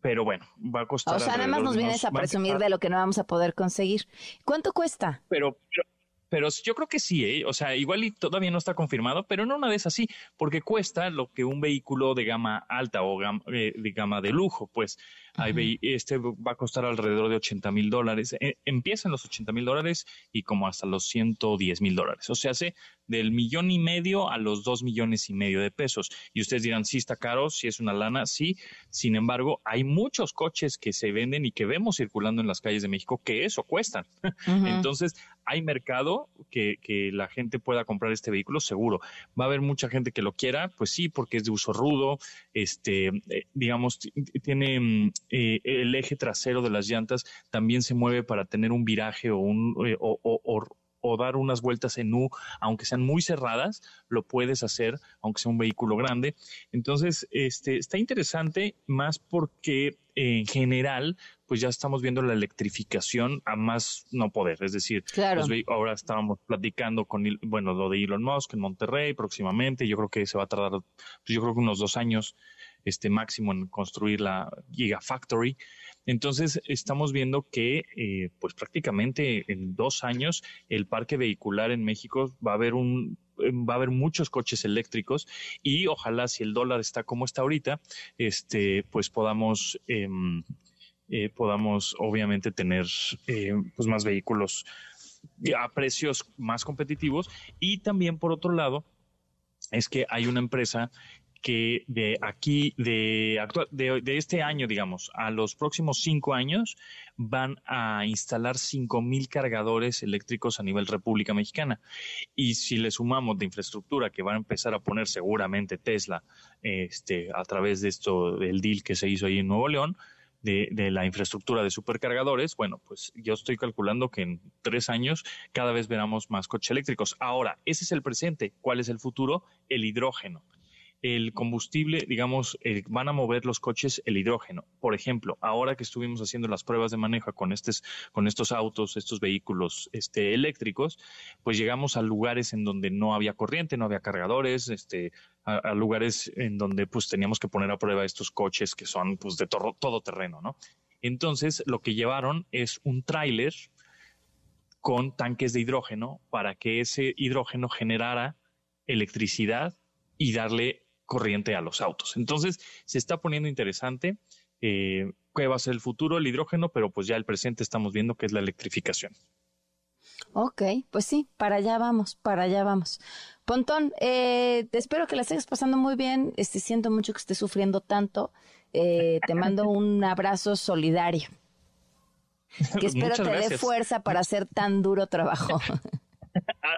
pero bueno, va a costar. O sea, nada más nos vienes a presumir de lo que no vamos a poder conseguir. ¿Cuánto cuesta? pero, pero, pero yo creo que sí, ¿eh? o sea, igual y todavía no está confirmado, pero no una vez así, porque cuesta lo que un vehículo de gama alta o gama, eh, de gama de lujo, pues vehi- este va a costar alrededor de 80 mil dólares. Eh, empieza en los 80 mil dólares y como hasta los 110 mil dólares. O sea, hace del millón y medio a los dos millones y medio de pesos. Y ustedes dirán, sí está caro, sí es una lana, sí. Sin embargo, hay muchos coches que se venden y que vemos circulando en las calles de México que eso cuestan. Entonces, hay mercado que, que la gente pueda comprar este vehículo, seguro. Va a haber mucha gente que lo quiera, pues sí, porque es de uso rudo, este, eh, digamos, tiene mm, eh, el eje trasero de las llantas, también se mueve para tener un viraje o un eh, o, o- o- o dar unas vueltas en U, aunque sean muy cerradas, lo puedes hacer, aunque sea un vehículo grande. Entonces, este, está interesante más porque en general, pues ya estamos viendo la electrificación a más no poder. Es decir, Claro. ahora estábamos platicando con, bueno, lo de Elon Musk en Monterrey próximamente. Yo creo que se va a tardar, pues yo creo que unos dos años este máximo en construir la Gigafactory. Entonces, estamos viendo que, eh, pues prácticamente en dos años, el parque vehicular en México va a haber un va a haber muchos coches eléctricos y ojalá si el dólar está como está ahorita, este, pues podamos em, eh, podamos obviamente tener eh, pues más vehículos a precios más competitivos y también por otro lado es que hay una empresa que de aquí, de, de, este año, digamos, a los próximos cinco años, van a instalar cinco mil cargadores eléctricos a nivel República Mexicana. Y si le sumamos de infraestructura que va a empezar a poner seguramente Tesla este, a través de esto, del deal que se hizo ahí en Nuevo León, de, de, la infraestructura de supercargadores, bueno, pues yo estoy calculando que en tres años cada vez veremos más coches eléctricos. Ahora, ese es el presente. ¿Cuál es el futuro? El hidrógeno el combustible, digamos, van a mover los coches el hidrógeno. Por ejemplo, ahora que estuvimos haciendo las pruebas de manejo con estos, con estos autos, estos vehículos este, eléctricos, pues llegamos a lugares en donde no había corriente, no había cargadores, este, a, lugares en donde pues teníamos que poner a prueba estos coches que son pues de todo, todo terreno, ¿no? Entonces, lo que llevaron es un tráiler con tanques de hidrógeno para que ese hidrógeno generara electricidad y darle corriente a los autos. Entonces, se está poniendo interesante. Eh, ¿Qué va a ser el futuro? El hidrógeno, pero pues ya el presente estamos viendo que es la electrificación. Ok, pues sí, para allá vamos, para allá vamos. Pontón, eh, te espero que la estés pasando muy bien. Este, siento mucho que estés sufriendo tanto. Eh, te mando un abrazo solidario. Que espero Muchas te dé fuerza para hacer tan duro trabajo.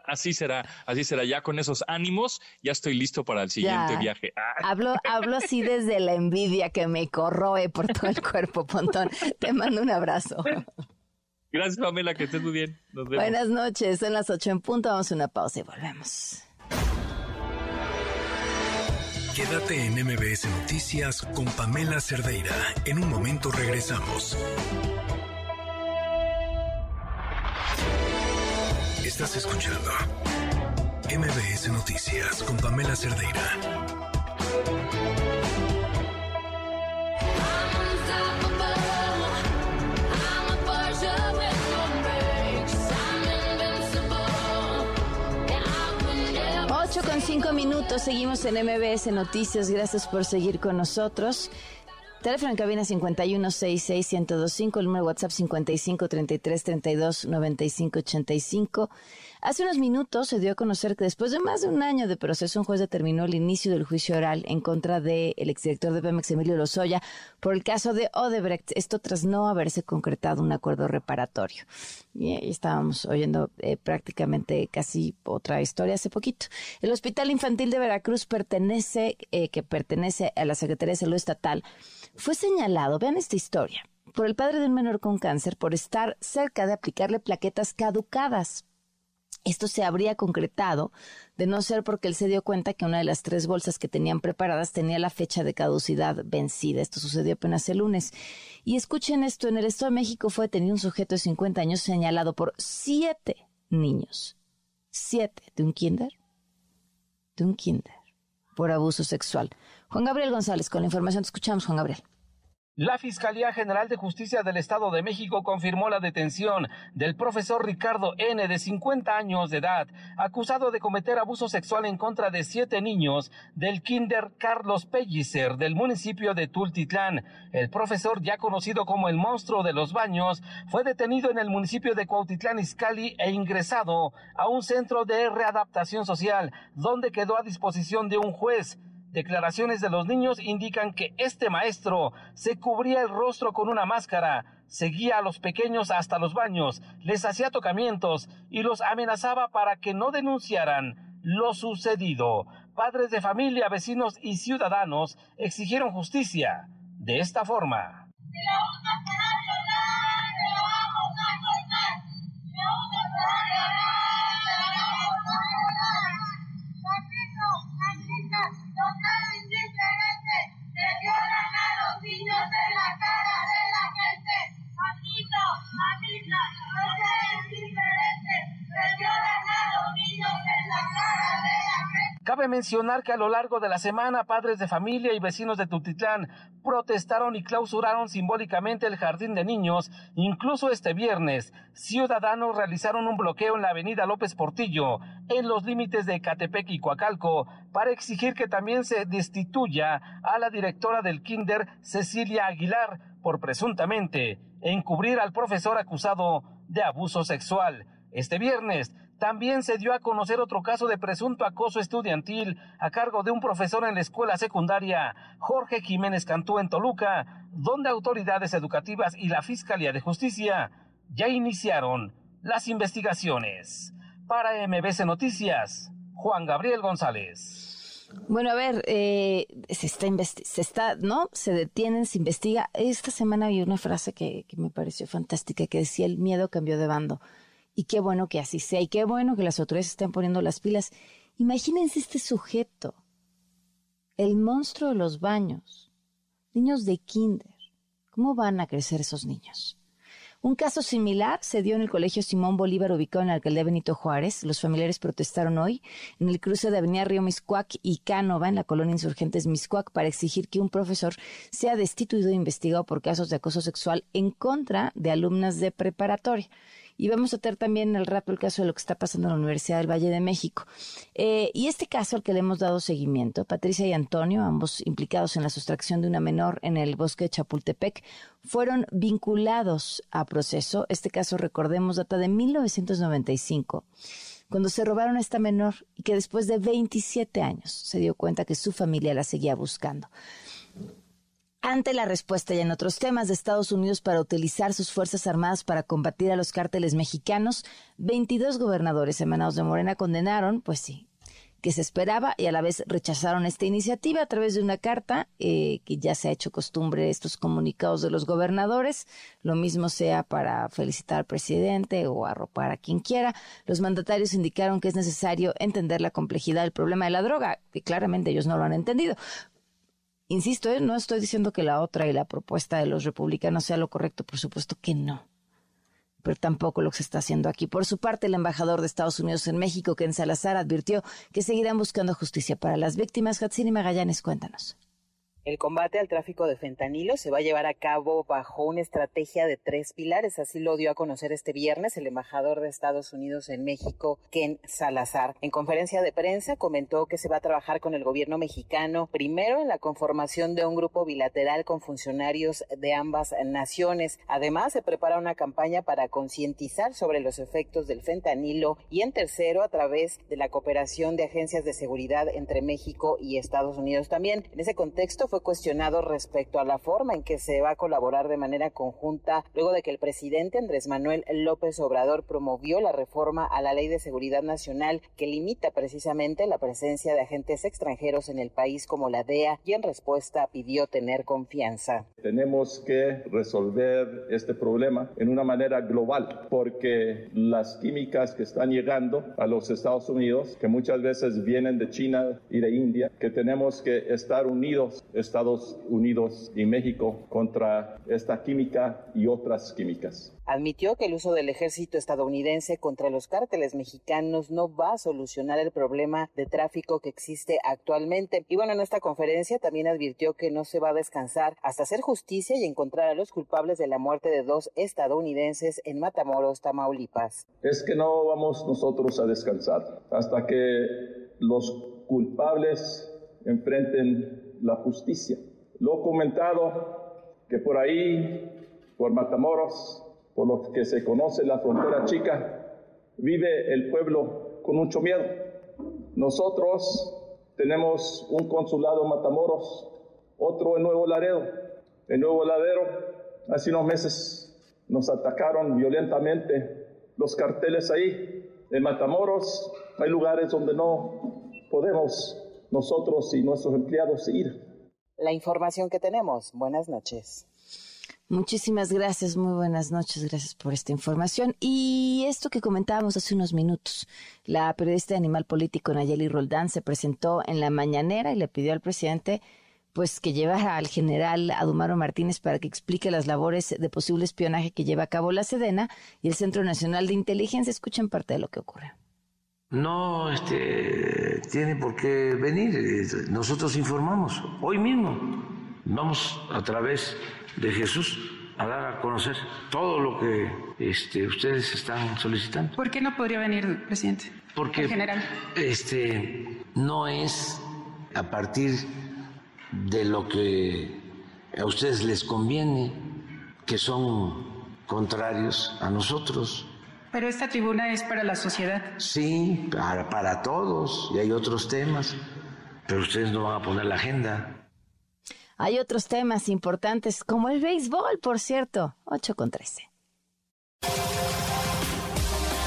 Así será, así será. Ya con esos ánimos, ya estoy listo para el siguiente Ya. viaje. Ah, Hablo, hablo así desde la envidia que me corroe por todo el cuerpo, Pontón. Te mando un abrazo. gracias, Pamela, que estés muy bien. Nos vemos. Buenas noches, son las ocho en punto. Vamos a una pausa y volvemos. Quédate en MBS Noticias con Pamela Cerdeira. En un momento regresamos. Estás escuchando MBS Noticias con Pamela Cerdeira. Con cinco minutos, seguimos en MBS Noticias, gracias por seguir con nosotros. Teléfono en cabina 5166125, el número de WhatsApp 5533329585. Hace unos minutos se dio a conocer que después de más de un año de proceso, un juez determinó el inicio del juicio oral en contra del exdirector de Pemex, Emilio Lozoya, por el caso de Odebrecht. Esto tras no haberse concretado un acuerdo reparatorio. Y estábamos oyendo eh, prácticamente casi otra historia hace poquito. El Hospital Infantil de Veracruz pertenece, eh, que pertenece a la Secretaría de Salud Estatal, fue señalado, vean esta historia, por el padre de un menor con cáncer por estar cerca de aplicarle plaquetas caducadas. Esto se habría concretado de no ser porque él se dio cuenta que una de las tres bolsas que tenían preparadas tenía la fecha de caducidad vencida. Esto sucedió apenas el lunes. Y escuchen esto, en el Estado de México fue detenido un sujeto de 50 años señalado por siete niños. Siete de un kinder. De un kinder. Por abuso sexual. Juan Gabriel González, con la información te escuchamos, Juan Gabriel. La Fiscalía General de Justicia del Estado de México confirmó la detención del profesor Ricardo N., de 50 años de edad, acusado de cometer abuso sexual en contra de siete niños del Kinder Carlos Pellicer del municipio de Tultitlán. El profesor, ya conocido como el monstruo de los baños, fue detenido en el municipio de Cuautitlán Izcalli e ingresado a un centro de readaptación social, donde quedó a disposición de un juez. Declaraciones de los niños indican que este maestro se cubría el rostro con una máscara, seguía a los pequeños hasta los baños, les hacía tocamientos y los amenazaba para que no denunciaran lo sucedido. Padres de familia, vecinos y ciudadanos exigieron justicia de esta forma. Mencionar que a lo largo de la semana, padres de familia y vecinos de Tutitlán protestaron y clausuraron simbólicamente el jardín de niños. Incluso este viernes, ciudadanos realizaron un bloqueo en la avenida López Portillo, en los límites de Catepec y Coacalco, para exigir que también se destituya a la directora del Kinder, Cecilia Aguilar, por presuntamente encubrir al profesor acusado de abuso sexual. Este viernes, también se dio a conocer otro caso de presunto acoso estudiantil a cargo de un profesor en la escuela secundaria Jorge Jiménez Cantú en Toluca, donde autoridades educativas y la Fiscalía de Justicia ya iniciaron las investigaciones. Para MBC Noticias, Juan Gabriel González. Bueno, a ver, eh, se está, se está, ¿no? Se detienen, se investiga. Esta semana vi una frase que, que me pareció fantástica, que decía, el miedo cambió de bando. Y qué bueno que así sea, y qué bueno que las autoridades estén poniendo las pilas. Imagínense este sujeto, el monstruo de los baños, niños de kinder. ¿Cómo van a crecer esos niños? Un caso similar se dio en el Colegio Simón Bolívar, ubicado en la alcaldía Benito Juárez. Los familiares protestaron hoy en el cruce de Avenida Río Miscuac y Cánova, en la colonia Insurgentes Miscuac, para exigir que un profesor sea destituido e investigado por casos de acoso sexual en contra de alumnas de preparatoria. Y vamos a tener también el rato el caso de lo que está pasando en la Universidad del Valle de México. Eh, y este caso al que le hemos dado seguimiento, Patricia y Antonio, ambos implicados en la sustracción de una menor en el bosque de Chapultepec, fueron vinculados a proceso. Este caso, recordemos, data de 1995 cuando se robaron a esta menor y que después de 27 años se dio cuenta que su familia la seguía buscando ante la respuesta y en otros temas de Estados Unidos para utilizar sus Fuerzas Armadas para combatir a los cárteles mexicanos, 22 gobernadores emanados de Morena condenaron, pues sí, que se esperaba y a la vez rechazaron esta iniciativa a través de una carta eh, que ya se ha hecho costumbre estos comunicados de los gobernadores, lo mismo sea para felicitar al presidente o arropar a quien quiera. Los mandatarios indicaron que es necesario entender la complejidad del problema de la droga, que claramente ellos no lo han entendido. Insisto, ¿eh? no estoy diciendo que la otra y la propuesta de los republicanos sea lo correcto, por supuesto que no. Pero tampoco lo que se está haciendo aquí. Por su parte, el embajador de Estados Unidos en México, Ken Salazar, advirtió que seguirán buscando justicia para las víctimas. Hatsini Magallanes, cuéntanos. El combate al tráfico de fentanilo se va a llevar a cabo bajo una estrategia de tres pilares, así lo dio a conocer este viernes el embajador de Estados Unidos en México, Ken Salazar. En conferencia de prensa comentó que se va a trabajar con el gobierno mexicano, primero en la conformación de un grupo bilateral con funcionarios de ambas naciones. Además, se prepara una campaña para concientizar sobre los efectos del fentanilo y en tercero, a través de la cooperación de agencias de seguridad entre México y Estados Unidos también. En ese contexto fue cuestionado respecto a la forma en que se va a colaborar de manera conjunta luego de que el presidente Andrés Manuel López Obrador promovió la reforma a la Ley de Seguridad Nacional que limita precisamente la presencia de agentes extranjeros en el país como la DEA y en respuesta pidió tener confianza. Tenemos que resolver este problema en una manera global porque las químicas que están llegando a los Estados Unidos, que muchas veces vienen de China y de India, que tenemos que estar unidos, Estados Unidos y México, contra esta química y otras químicas admitió que el uso del ejército estadounidense contra los cárteles mexicanos no va a solucionar el problema de tráfico que existe actualmente. Y bueno, en esta conferencia también advirtió que no se va a descansar hasta hacer justicia y encontrar a los culpables de la muerte de dos estadounidenses en Matamoros, Tamaulipas. Es que no vamos nosotros a descansar hasta que los culpables enfrenten la justicia. Lo comentado que por ahí, por Matamoros, por lo que se conoce la frontera chica, vive el pueblo con mucho miedo. Nosotros tenemos un consulado en Matamoros, otro en Nuevo Laredo. En Nuevo Laredo, hace unos meses, nos atacaron violentamente los carteles ahí. En Matamoros hay lugares donde no podemos nosotros y nuestros empleados ir. La información que tenemos. Buenas noches. Muchísimas gracias, muy buenas noches, gracias por esta información. Y esto que comentábamos hace unos minutos, la periodista de Animal Político Nayeli Roldán se presentó en la mañanera y le pidió al presidente pues que llevara al general Adumaro Martínez para que explique las labores de posible espionaje que lleva a cabo la Sedena y el Centro Nacional de Inteligencia. Escuchen parte de lo que ocurre. No este, tiene por qué venir. Nosotros informamos hoy mismo. Vamos a través de Jesús a dar a conocer todo lo que este, ustedes están solicitando. ¿Por qué no podría venir, presidente? Porque en general. Este, no es a partir de lo que a ustedes les conviene, que son contrarios a nosotros. Pero esta tribuna es para la sociedad. Sí, para, para todos, y hay otros temas, pero ustedes no van a poner la agenda. Hay otros temas importantes como el béisbol, por cierto. 8 con 13.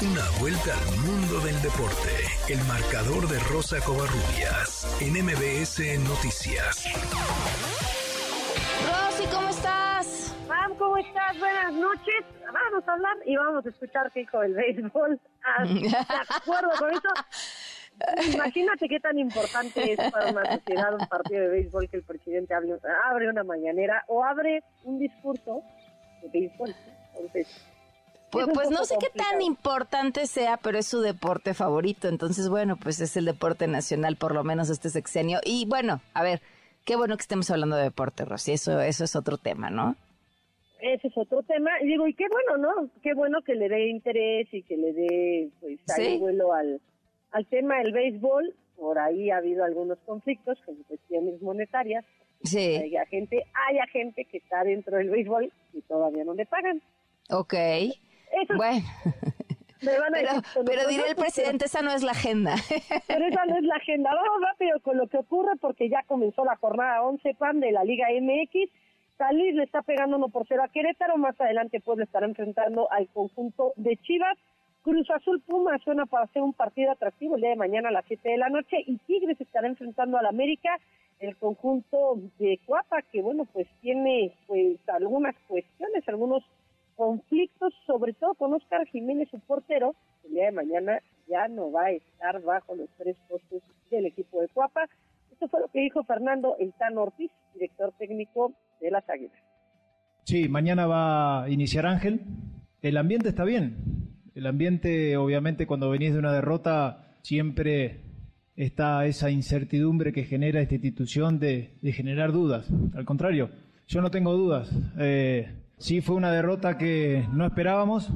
Una vuelta al mundo del deporte. El marcador de Rosa Covarrubias en MBS Noticias. Rosy, ¿cómo estás? Pam, ¿cómo estás? Buenas noches. Vamos a hablar y vamos a escuchar qué hijo del béisbol. Ah, ¿De acuerdo con eso? Imagínate qué tan importante es para una sociedad un partido de béisbol que el presidente abre una mañanera o abre un discurso de béisbol. Entonces, pues, pues no sé qué tan importante sea, pero es su deporte favorito. Entonces, bueno, pues es el deporte nacional, por lo menos este sexenio. Y bueno, a ver, qué bueno que estemos hablando de deporte, Rosy. Eso, eso es otro tema, ¿no? Ese es otro tema. Y digo, y qué bueno, ¿no? Qué bueno que le dé interés y que le dé, pues, ahí vuelo al, al tema del béisbol, por ahí ha habido algunos conflictos con cuestiones monetarias. Sí. Hay gente, hay gente que está dentro del béisbol y todavía no le pagan. Ok. bueno. pero, pero diré el presidente, esa no es la agenda. Pero esa no es la agenda. Vamos rápido con lo que ocurre porque ya comenzó la jornada 11 PAN de la Liga MX. Salir le está pegando uno por cero a Querétaro. Más adelante Puebla estará enfrentando al conjunto de Chivas. Cruz Azul Puma suena para hacer un partido atractivo el día de mañana a las 7 de la noche y Tigres estará enfrentando al América, el conjunto de Cuapa, que bueno, pues tiene pues algunas cuestiones, algunos conflictos, sobre todo con Oscar Jiménez, su portero, el día de mañana ya no va a estar bajo los tres postes del equipo de Cuapa. Esto fue lo que dijo Fernando Eltán Ortiz, director técnico de las Águilas. Sí, mañana va a iniciar Ángel. El ambiente está bien, el ambiente, obviamente, cuando venís de una derrota, siempre está esa incertidumbre que genera esta institución de, generar dudas. Al contrario, yo no tengo dudas. Eh, sí fue una derrota que no esperábamos,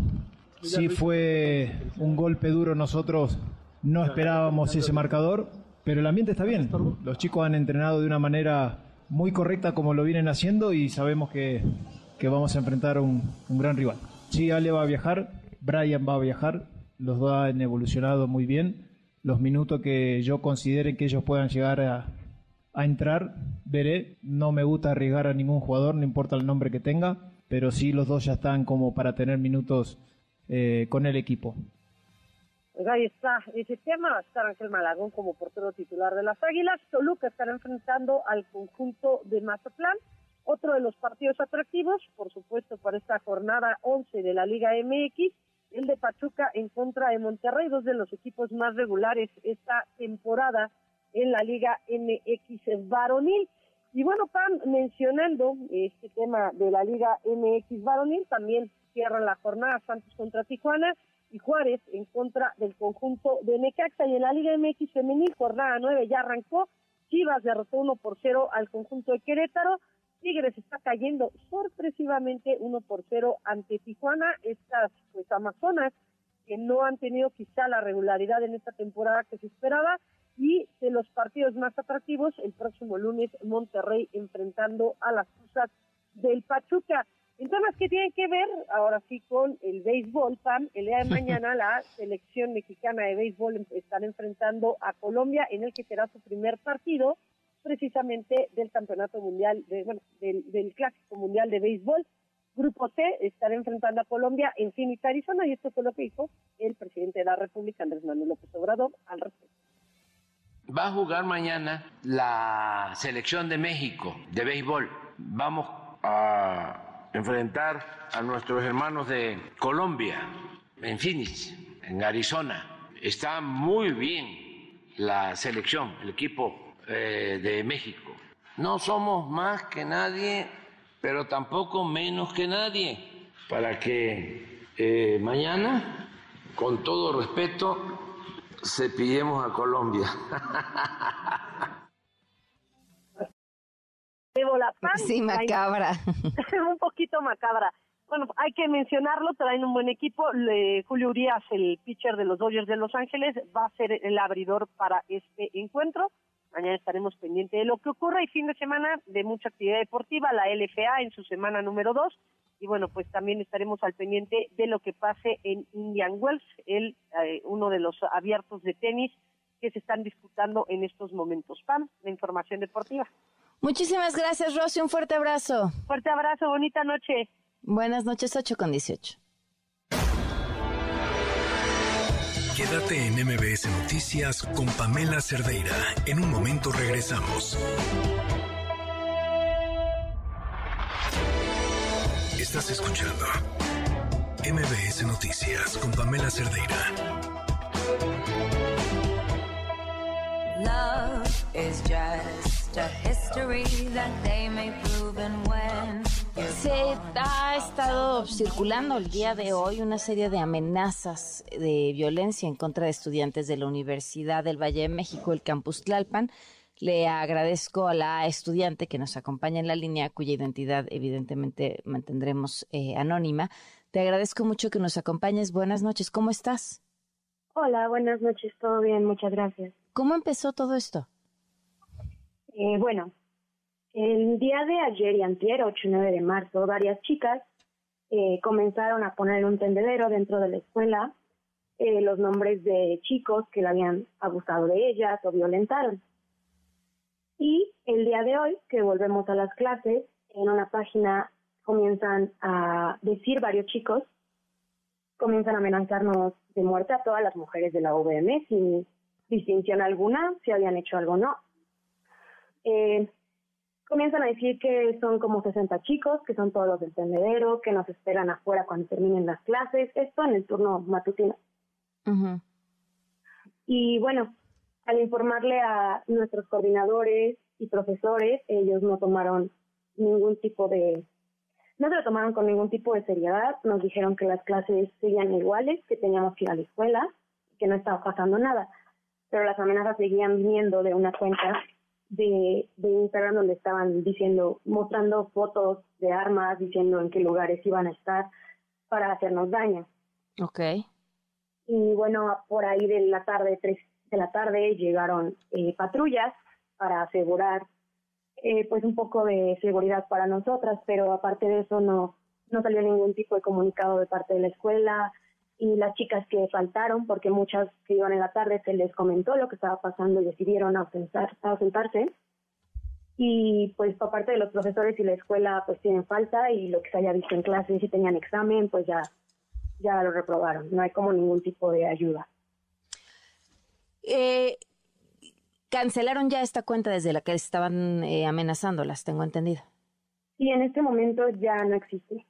sí fue un golpe duro nosotros no esperábamos ese marcador, pero el ambiente está bien. Los chicos han entrenado de una manera muy correcta como lo vienen haciendo y sabemos que, que vamos a enfrentar un, un gran rival. Sí, Ale va a viajar, Brian va a viajar, los dos han evolucionado muy bien. Los minutos que yo considere que ellos puedan llegar a, a entrar, veré. No me gusta arriesgar a ningún jugador, no importa el nombre que tenga, pero sí los dos ya están como para tener minutos eh, con el equipo. Pues ahí está ese tema, estar Ángel Malagón como portero titular de las Águilas. Toluca estará enfrentando al conjunto de Mazatlán. Otro de los partidos atractivos, por supuesto, para esta jornada 11 de la Liga MX, el de Pachuca en contra de Monterrey, dos de los equipos más regulares esta temporada en la Liga MX varonil. Y bueno, Pam, mencionando este tema de la Liga MX varonil, también cierran la jornada Santos contra Tijuana y Juárez en contra del conjunto de Necaxa. Y en la Liga MX femenil, jornada 9 ya arrancó. Chivas derrotó 1 por 0 al conjunto de Querétaro. Tigres está cayendo sorpresivamente 1 por 0 ante Tijuana. Estas pues Amazonas que no han tenido quizá la regularidad en esta temporada que se esperaba. Y de los partidos más atractivos, el próximo lunes Monterrey enfrentando a las cosas del Pachuca. En temas que tienen que ver, ahora sí, con el béisbol, Pam, el día de mañana la selección mexicana de béisbol están enfrentando a Colombia en el que será su primer partido precisamente del campeonato mundial, de, bueno, del, del clásico mundial de béisbol. Grupo C estará enfrentando a Colombia en Phoenix, Arizona, y esto fue lo que dijo el presidente de la República, Andrés Manuel López Obrador, al respecto. Va a jugar mañana la selección de México de béisbol. Vamos a enfrentar a nuestros hermanos de Colombia, en Phoenix, en Arizona. Está muy bien la selección, el equipo eh, de México. No somos más que nadie, pero tampoco menos que nadie, para que eh, mañana, con todo respeto, cepillemos a Colombia. la Pam, Sí, macabra. un poquito macabra. Bueno, hay que mencionarlo, traen un buen equipo. Le- Julio Urias, el pitcher de los Dodgers de Los Ángeles, va a ser el abridor para este encuentro. Mañana estaremos pendientes de lo que ocurra y fin de semana de mucha actividad deportiva, la LFA en su semana número 2. Y bueno, pues también estaremos al pendiente de lo que pase en Indian Wells, el, eh, uno de los abiertos de tenis que se están disputando en estos momentos. Pam, la información deportiva. Muchísimas gracias, Rosy. Un fuerte abrazo. Fuerte abrazo, bonita noche. Buenas noches, 8 con 18. Quédate en MBS Noticias con Pamela Cerdeira. En un momento regresamos. Estás escuchando MBS Noticias con Pamela Cerdeira. Love is just Se ha estado circulando el día de hoy una serie de amenazas de violencia en contra de estudiantes de la Universidad del Valle de México, el Campus Tlalpan. Le agradezco a la estudiante que nos acompaña en la línea, cuya identidad evidentemente mantendremos eh, anónima. Te agradezco mucho que nos acompañes. Buenas noches, ¿cómo estás? Hola, buenas noches, todo bien, muchas gracias. ¿Cómo empezó todo esto? Eh, bueno, el día de ayer y antier, 8 y 9 de marzo, varias chicas eh, comenzaron a poner un tendedero dentro de la escuela eh, los nombres de chicos que le habían abusado de ellas o violentaron. Y el día de hoy, que volvemos a las clases, en una página comienzan a decir varios chicos, comienzan a amenazarnos de muerte a todas las mujeres de la UVM sin distinción alguna, si habían hecho algo o no. Eh, comienzan a decir que son como 60 chicos, que son todos los del tendedero, que nos esperan afuera cuando terminen las clases, esto en el turno matutino. Y bueno, al informarle a nuestros coordinadores y profesores, ellos no tomaron ningún tipo de, no se lo tomaron con ningún tipo de seriedad, nos dijeron que las clases seguían iguales, que teníamos que ir a la escuela, que no estaba pasando nada. pero las amenazas seguían viniendo de una cuenta de, de Instagram donde estaban diciendo, mostrando fotos de armas, diciendo en qué lugares iban a estar para hacernos daño. Ok. Y bueno, por ahí de la tarde, tres de la tarde, llegaron eh, patrullas para asegurar eh, pues un poco de seguridad para nosotras, pero aparte de eso no, no salió ningún tipo de comunicado de parte de la escuela y las chicas que faltaron, porque muchas que iban en la tarde se les comentó lo que estaba pasando y decidieron ausentar, ausentarse. Y pues por parte de los profesores y la escuela pues tienen falta y lo que se haya visto en clase, si tenían examen, pues ya, ya lo reprobaron. No hay como ningún tipo de ayuda. Eh, cancelaron ya esta cuenta desde la que estaban eh, amenazándolas, tengo entendido. Y en este momento ya no existe.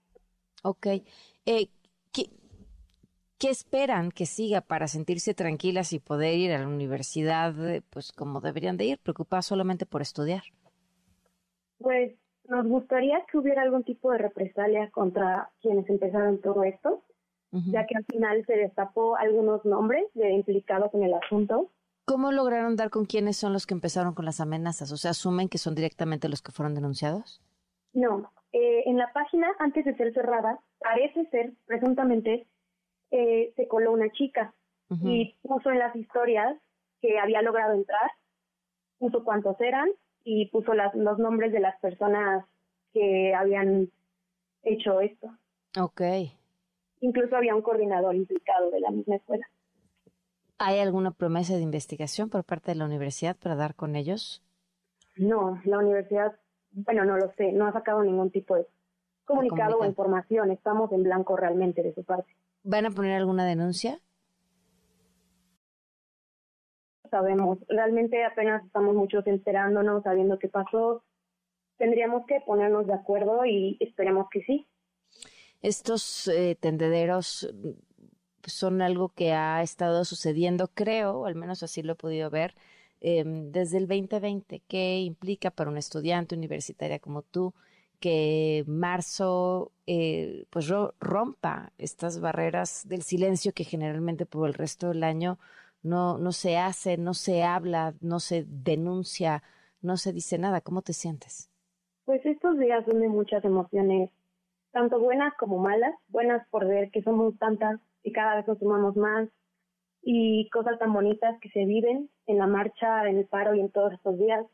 Ok. Eh, ¿qué, ¿Qué esperan que siga para sentirse tranquilas y poder ir a la universidad, eh, pues como deberían de ir, preocupadas solamente por estudiar? Pues nos gustaría que hubiera algún tipo de represalia contra quienes empezaron todo esto, ya que al final se destapó algunos nombres de implicados en el asunto. ¿Cómo lograron dar con quiénes son los que empezaron con las amenazas? O sea, ¿asumen que son directamente los que fueron denunciados? No, eh, en la página, antes de ser cerrada, parece ser, presuntamente, eh, se coló una chica y puso en las historias que había logrado entrar, puso cuántos eran y puso las, los nombres de las personas que habían hecho esto. Ok. Incluso había un coordinador implicado de la misma escuela. ¿Hay alguna promesa de investigación por parte de la universidad para dar con ellos? No, la universidad, bueno, no lo sé, no ha sacado ningún tipo de comunicado o información. Estamos en blanco realmente de su parte. ¿Van a poner alguna denuncia? Sabemos, realmente apenas estamos muchos enterándonos, sabiendo qué pasó. Tendríamos que ponernos de acuerdo y esperemos que sí. Estos eh, tendederos mm, son algo que ha estado sucediendo, creo, al menos así lo he podido ver, eh, desde el 2020. ¿Qué implica para un estudiante universitaria como tú que marzo eh, pues ro rompa estas barreras del silencio que generalmente por el resto del año no, no se hace, no se habla, no se denuncia, no se dice nada. ¿Cómo te sientes? Pues estos días son de muchas emociones, tanto buenas como malas. Buenas por ver que somos tantas y cada vez nos sumamos más y cosas tan bonitas que se viven en la marcha, en el paro y en todos estos días.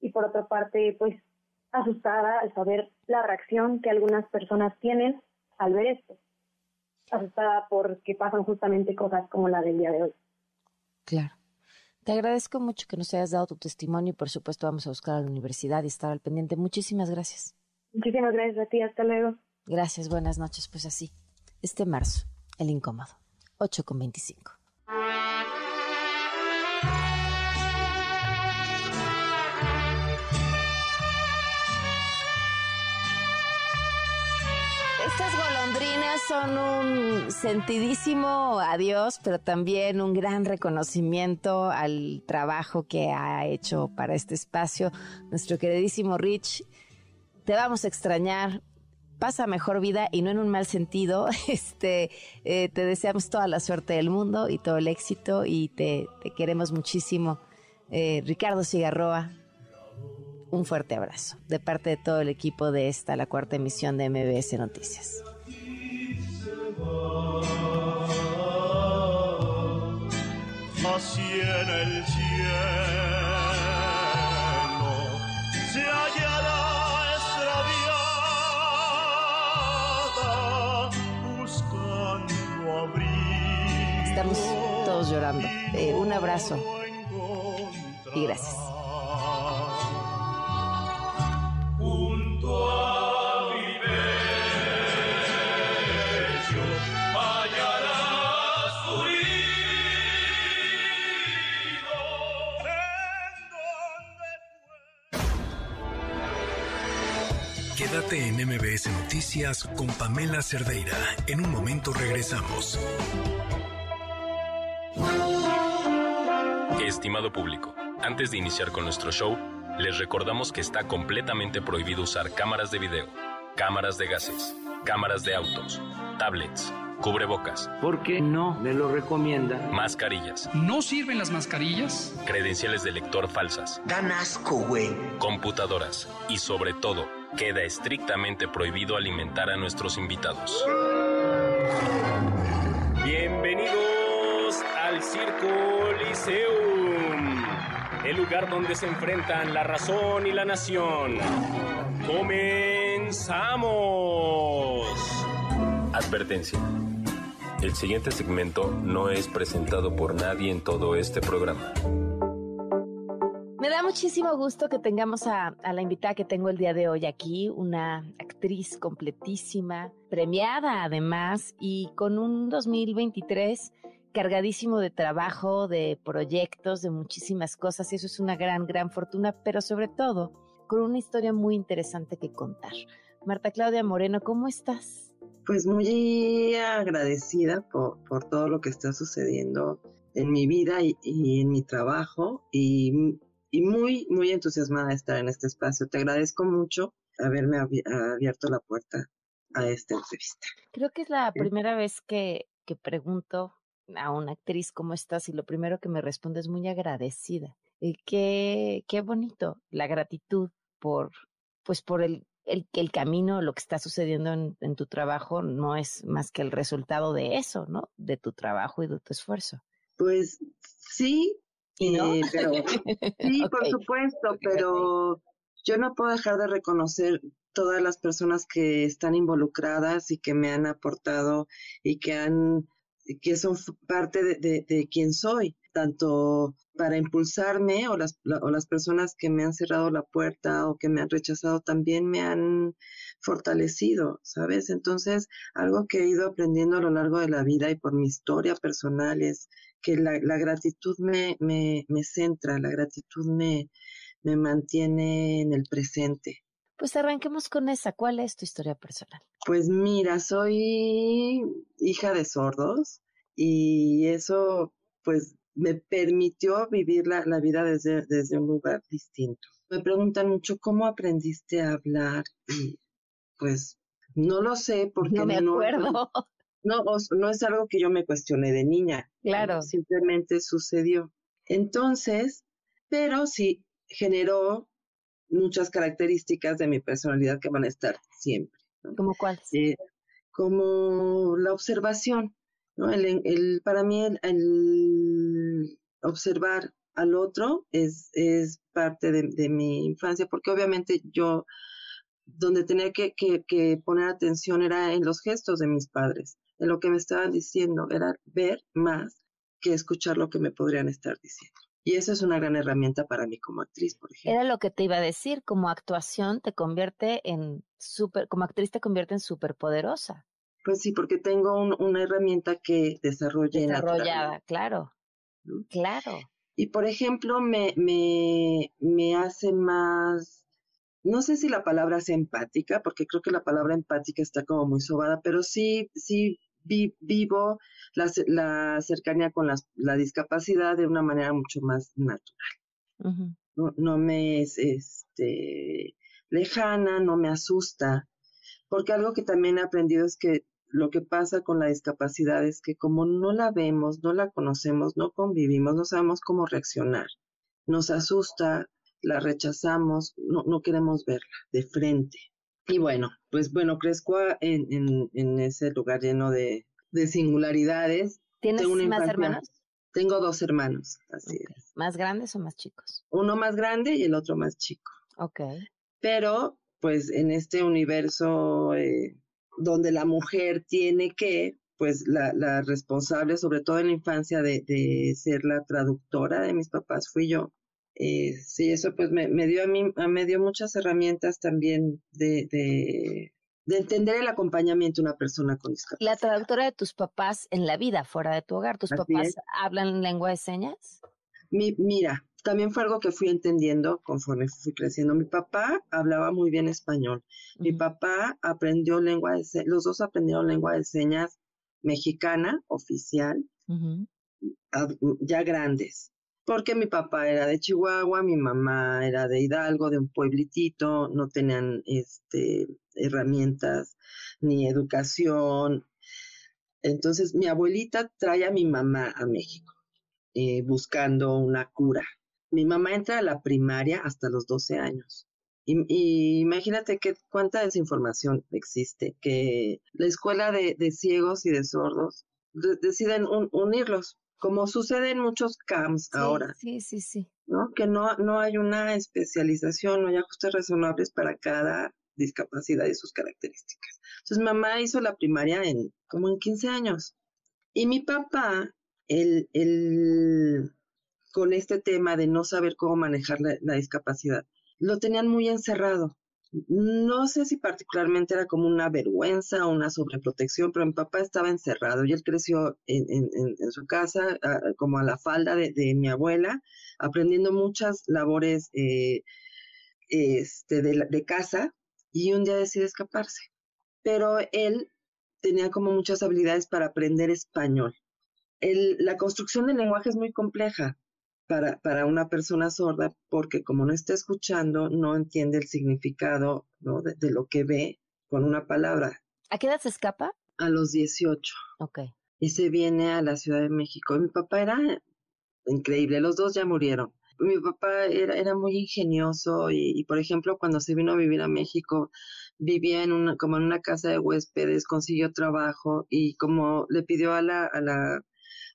Y por otra parte, pues asustada al saber la reacción que algunas personas tienen al ver esto. Asustada porque pasan justamente cosas como la del día de hoy. Claro. Te agradezco mucho que nos hayas dado tu testimonio y por supuesto vamos a buscar a la universidad y estar al pendiente. Muchísimas gracias. Muchísimas gracias a ti. Hasta luego. Gracias. Buenas noches. Pues así, este marzo, el incómodo. 8 con 25. Son un sentidísimo adiós, pero también un gran reconocimiento al trabajo que ha hecho para este espacio nuestro queridísimo Rich. Te vamos a extrañar. Pasa mejor vida y no en un mal sentido. Este, eh, te deseamos toda la suerte del mundo y todo el éxito y te, queremos muchísimo. Eh, Ricardo Cigarroa, un fuerte abrazo de parte de todo el equipo de esta, la cuarta emisión de MBS Noticias. Así en el cielo se hallará extraviada buscando abrigo. Estamos todos llorando. Eh, un abrazo y gracias. MBS Noticias con Pamela Cerdeira. En un momento regresamos. Estimado público, antes de iniciar con nuestro show, les recordamos que está completamente prohibido usar cámaras de video, cámaras de gases, cámaras de autos, tablets, Cubrebocas. Porque no me lo recomienda. Mascarillas. ¿No sirven las mascarillas? Credenciales de lector falsas. Dan asco, güey. Computadoras. Y sobre todo, queda estrictamente prohibido alimentar a nuestros invitados. Bienvenidos al Circo Liceum, el lugar donde se enfrentan la razón y la nación. ¡Comenzamos! Advertencia. El siguiente segmento no es presentado por nadie en todo este programa. Me da muchísimo gusto que tengamos a, la invitada que tengo el día de hoy aquí, una actriz completísima, premiada además y con un 2023 cargadísimo de trabajo, de proyectos, de muchísimas cosas y eso es una gran, gran fortuna, pero sobre todo con una historia muy interesante que contar. Marta Claudia Moreno, ¿cómo estás? Pues muy agradecida por, por todo lo que está sucediendo en mi vida y, y en mi trabajo y y muy, muy entusiasmada de estar en este espacio. Te agradezco mucho haberme abierto la puerta a esta entrevista. Creo que es la primera vez que, que pregunto a una actriz cómo estás y lo primero que me responde es muy agradecida. Y qué, qué bonito la gratitud por, pues por el, el, el camino, lo que está sucediendo en, en tu trabajo no es más que el resultado de eso, ¿no? De tu trabajo y de tu esfuerzo. Pues sí, ¿No? Eh, pero, sí, por supuesto, pero yo no puedo dejar de reconocer todas las personas que están involucradas y que me han aportado y que han que son parte de, de, de quien soy, tanto para impulsarme o las, la- o las personas que me han cerrado la puerta o que me han rechazado también me han fortalecido, ¿sabes? Entonces, algo que he ido aprendiendo a lo largo de la vida y por mi historia personal es que la, la gratitud me, me, me centra, la gratitud me, me mantiene en el presente. Pues arranquemos con esa. ¿Cuál es tu historia personal? Pues mira, soy hija de sordos y eso pues me permitió vivir la, la vida desde, desde un lugar distinto. Me preguntan mucho cómo aprendiste a hablar y pues no lo sé porque No me acuerdo. No, no es algo que yo me cuestioné de niña. Claro. Simplemente sucedió. Entonces, pero sí generó muchas características de mi personalidad que van a estar siempre. ¿no? ¿Cómo cuáles? Eh, como la observación, ¿no? El, el- para mí el, el observar al otro es, es parte de, mi infancia, porque obviamente yo donde tenía que, que, que poner atención era en los gestos de mis padres, en lo que me estaban diciendo, era ver más que escuchar lo que me podrían estar diciendo. Y eso es una gran herramienta para mí como actriz, por ejemplo. Era lo que te iba a decir, como actuación te convierte en súper, como actriz te convierte en superpoderosa, Pues sí, porque tengo un- una herramienta que desarrollé desarrollada, claro, claro. Y por ejemplo, me, me, me hace más, no sé si la palabra es empática, porque creo que la palabra empática está como muy sobada, pero sí, sí vi- vivo la, la cercanía con las- la discapacidad de una manera mucho más natural. No, no me es este, lejana, no me asusta, porque algo que también he aprendido es que lo que pasa con la discapacidad es que como no la vemos, no la conocemos, no convivimos, no sabemos cómo reaccionar, nos asusta, la rechazamos, no, no queremos verla de frente. Y bueno, pues bueno, crezco en, en, en ese lugar lleno de, de singularidades. ¿Tienes Tengo una más hermanos? Tengo dos hermanos, así es. ¿Más grandes o más chicos? Uno más grande y el otro más chico. Ok. pero pues en este universo eh, donde la mujer tiene que, pues la, la responsable, sobre todo en la infancia, de, de ser la traductora de mis papás fui yo. Eh, sí, eso pues me, me dio a mí, me dio muchas herramientas también de, de, de entender el acompañamiento de una persona con discapacidad. La traductora de tus papás en la vida, fuera de tu hogar, ¿tus Así papás es. hablan lengua de señas? Mi, mira, también fue algo que fui entendiendo conforme fui creciendo. Mi papá hablaba muy bien español. Mi papá aprendió lengua de señas, los dos aprendieron lengua de señas mexicana, oficial, ya grandes. Porque mi papá era de Chihuahua, mi mamá era de Hidalgo, de un pueblitito, no tenían este, herramientas ni educación. Entonces mi abuelita trae a mi mamá a México eh, buscando una cura. Mi mamá entra a la primaria hasta los 12 años. Y, y imagínate que cuánta desinformación existe, que la escuela de, de ciegos y de sordos de- deciden un- unirlos, como sucede en muchos camps ahora. Sí, sí, sí. ¿no? Que no, no hay una especialización, no hay ajustes razonables para cada discapacidad y sus características. Entonces, mamá hizo la primaria en como en 15 años. Y mi papá, él, él, con este tema de no saber cómo manejar la, discapacidad, lo tenían muy encerrado. No sé si particularmente era como una vergüenza o una sobreprotección, pero mi papá estaba encerrado y él creció en, su casa, ah, como a la falda de, mi abuela, aprendiendo muchas labores eh, este, de, casa y un día decide escaparse. Pero él tenía como muchas habilidades para aprender español. La construcción del lenguaje es muy compleja para, para una persona sorda porque como no está escuchando, no entiende el significado ¿no? de, de lo que ve con una palabra. ¿A qué edad se escapa? A los 18. Ok. Y se viene a la Ciudad de México. Mi papá era increíble, los dos ya murieron. Mi papá era, era muy ingenioso y, y, por ejemplo, cuando se vino a vivir a México, vivía en una, como en una casa de huéspedes, consiguió trabajo y como le pidió a la, a la,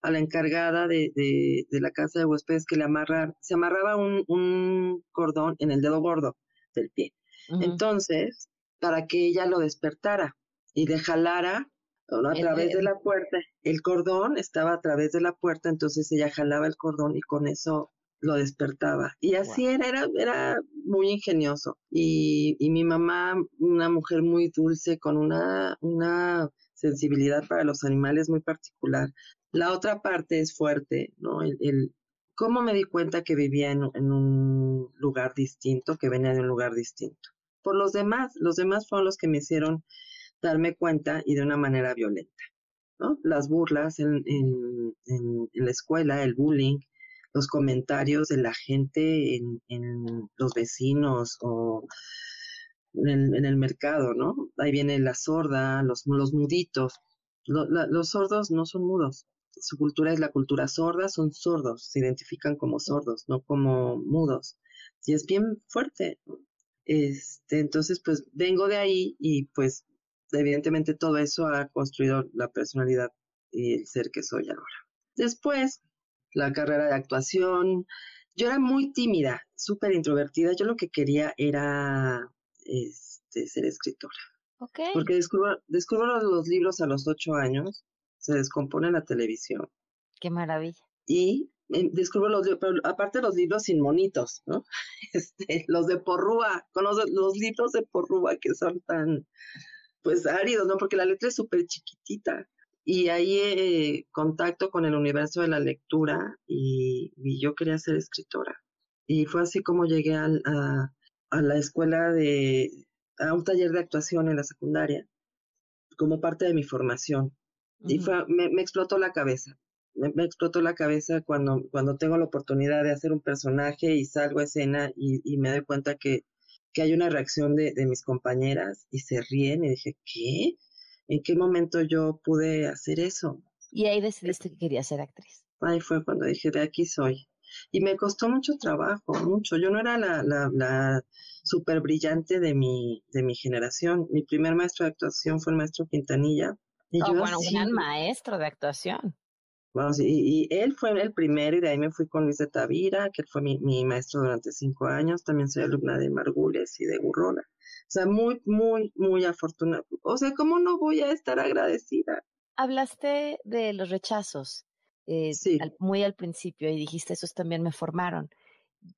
a la encargada de, de, de la casa de huéspedes que le amarrar, se amarraba un, un cordón en el dedo gordo del pie. Entonces, para que ella lo despertara y le jalara a El través de la puerta. El cordón estaba a través de la puerta, entonces ella jalaba el cordón y con eso lo despertaba. Y así era, era, era muy ingenioso. Y, y mi mamá, una mujer muy dulce, con una, una sensibilidad para los animales muy particular. La otra parte es fuerte, ¿no? El, cómo me di cuenta que vivía en, un lugar distinto, que venía de un lugar distinto. Por los demás, los demás fueron los que me hicieron darme cuenta y de una manera violenta, ¿no? Las burlas en, en, en- en la escuela, el bullying, los comentarios de la gente en, en los vecinos o en el, en el mercado, ¿no? Ahí viene la sorda, los, los muditos. Los sordos no son mudos. Su cultura es la cultura sorda, son sordos, se identifican como sordos, no como mudos. Y es bien fuerte. Este, entonces, pues vengo de ahí y pues evidentemente todo eso ha construido la personalidad y el ser que soy ahora. Después, la carrera de actuación. Yo era muy tímida, súper introvertida. Yo lo que quería era este, ser escritora. Ok. Porque descubro, descubro los, los libros a los ocho años, se descompone la televisión Qué maravilla. y eh, descubro los libros, pero aparte los libros sin monitos, ¿no? Este, los de Porrúa, conoces los libros de Porrúa que son tan, pues áridos, ¿no? Porque la letra es súper chiquitita. Y ahí eh, contacto con el universo de la lectura y, y yo quería ser escritora. Y fue así como llegué al- a, a la escuela de, a un taller de actuación en la secundaria, como parte de mi formación. Y fue, me, me explotó la cabeza. Me, me explotó la cabeza cuando, cuando tengo la oportunidad de hacer un personaje y salgo a escena y, y me doy cuenta que, que hay una reacción de, de mis compañeras y se ríen y dije, ¿qué? ¿En qué momento yo pude hacer eso? Y ahí decidiste que querías ser actriz. Ahí fue cuando dije, de aquí soy. Y me costó mucho trabajo, mucho. Yo no era la, la, la súper brillante de mi, de mi generación. Mi primer maestro de actuación fue el maestro Quintanilla. Y Oh, yo bueno, así- gran maestro de actuación. Bueno, sí, y, y él fue el primero y de ahí me fui con Luis de Tavira, que él fue mi, mi maestro durante cinco años. También soy alumna de Margules y de Gurrola. O sea, muy, muy, muy afortunada. O sea, ¿cómo no voy a estar agradecida? Hablaste de los rechazos eh, al- muy al principio y dijiste, esos también me formaron.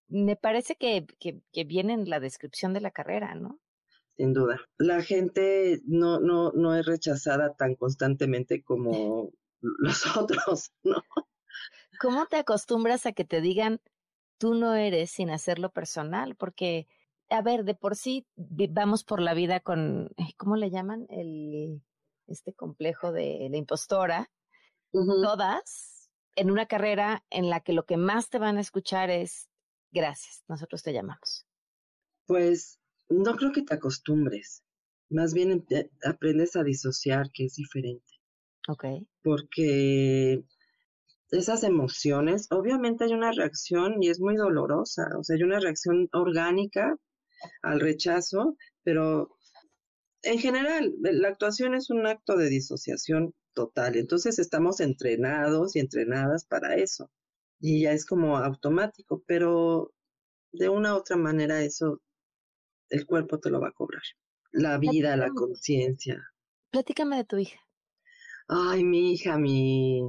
Me parece que, que, que viene en la descripción de la carrera, ¿no? Sin duda. La gente no, no, no es rechazada tan constantemente como los otros, ¿no? ¿Cómo te acostumbras a que te digan tú no eres sin hacerlo personal? Porque, a ver, de por sí vamos por la vida con, ¿cómo le llaman? El, este complejo de la impostora. Todas en una carrera en la que lo que más te van a escuchar es gracias, nosotros te llamamos. Pues no creo que te acostumbres. Más bien aprendes a disociar, que es diferente. Ok. porque esas emociones, obviamente hay una reacción y es muy dolorosa, o sea, hay una reacción orgánica al rechazo, pero en general la actuación es un acto de disociación total, entonces estamos entrenados y entrenadas para eso y ya es como automático, pero de una u otra manera eso el cuerpo te lo va a cobrar, la vida, la conciencia. Platícame de tu hija. Ay, mi hija, mi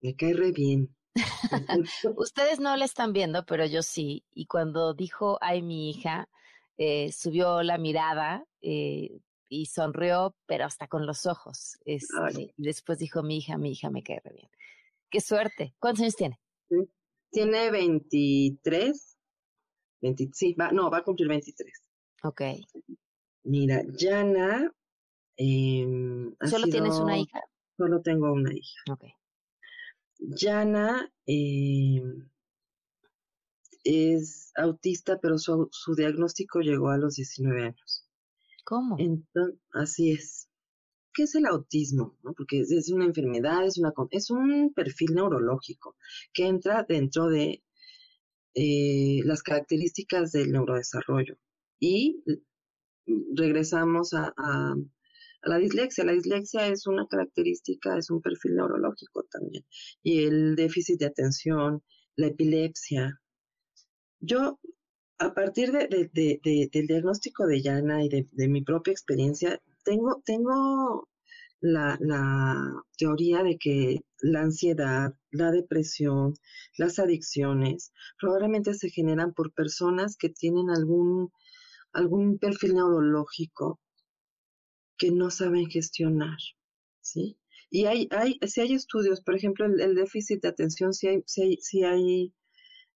me cae re bien. Ustedes no la están viendo, pero yo sí. Y cuando dijo, ay, mi hija, eh, subió la mirada eh, y sonrió, pero hasta con los ojos. Este, y después dijo, mi hija, mi hija, me cae re bien. Qué suerte. ¿Cuántos años tiene? Tiene 23. 20, sí, va, no, va a cumplir 23. Ok. Mira, Yana. em, ¿Solo tienes una hija? Solo tengo una hija. Ok. Yana eh, es autista, pero su, su diagnóstico llegó a los 19 años. ¿Cómo? Así es. ¿Qué es el autismo? Porque es, una enfermedad, es, una, es un perfil neurológico que entra dentro de eh, las características del neurodesarrollo. Y regresamos a- a la dislexia. La dislexia es una característica, es un perfil neurológico también. Y el déficit de atención, la epilepsia. Yo, a partir de, de- de- de- del diagnóstico de Yana y de, mi propia experiencia, tengo, tengo la, la teoría de que la ansiedad, la depresión, las adicciones, probablemente se generan por personas que tienen algún, algún perfil neurológico que no saben gestionar, ¿sí? Y hay, hay, si hay estudios, por ejemplo, el, déficit de atención, si hay, si hay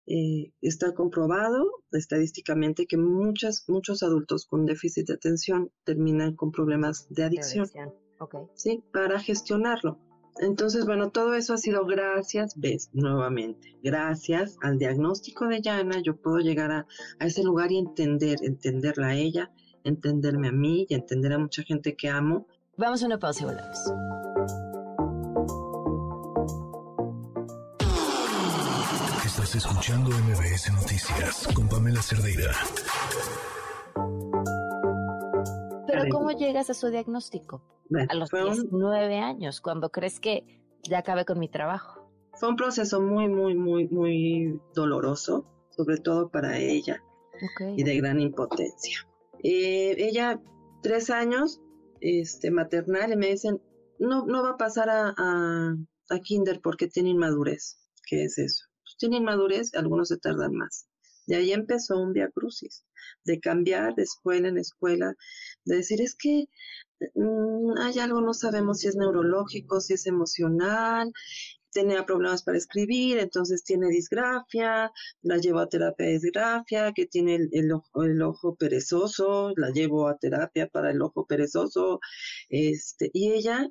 eh, está comprobado estadísticamente que muchas, muchos adultos con déficit de atención terminan con problemas de adicción, Ok. ¿sí? Para gestionarlo. Entonces, bueno, todo eso ha sido gracias, ves, nuevamente, gracias al diagnóstico de Yana, yo puedo llegar a, a ese lugar y entender, entenderla a ella, entenderme a mí y entender a mucha gente que amo. Vamos a una pausa y volvemos. Estás escuchando MBS Noticias con Pamela Cerdeira. Pero ¿cómo llegas a su diagnóstico? Bueno, a los fue un- 19 años, cuando crees que ya acabé con mi trabajo. Fue un proceso muy, muy, muy, muy doloroso, sobre todo para ella. y de gran impotencia. Eh, ella, tres años, este, maternal, y me dicen, no, no va a pasar a, a, a kinder porque tiene inmadurez. ¿Qué es eso? Pues tiene inmadurez, algunos se tardan más. De ahí empezó un via crucis, de cambiar de escuela en escuela, de decir, es que mm, hay algo, no sabemos si es neurológico, si es emocional, tenía problemas para escribir, entonces tiene disgrafia, la llevo a terapia de disgrafia, que tiene el, el ojo, el ojo perezoso, la llevo a terapia para el ojo perezoso, este, y ella,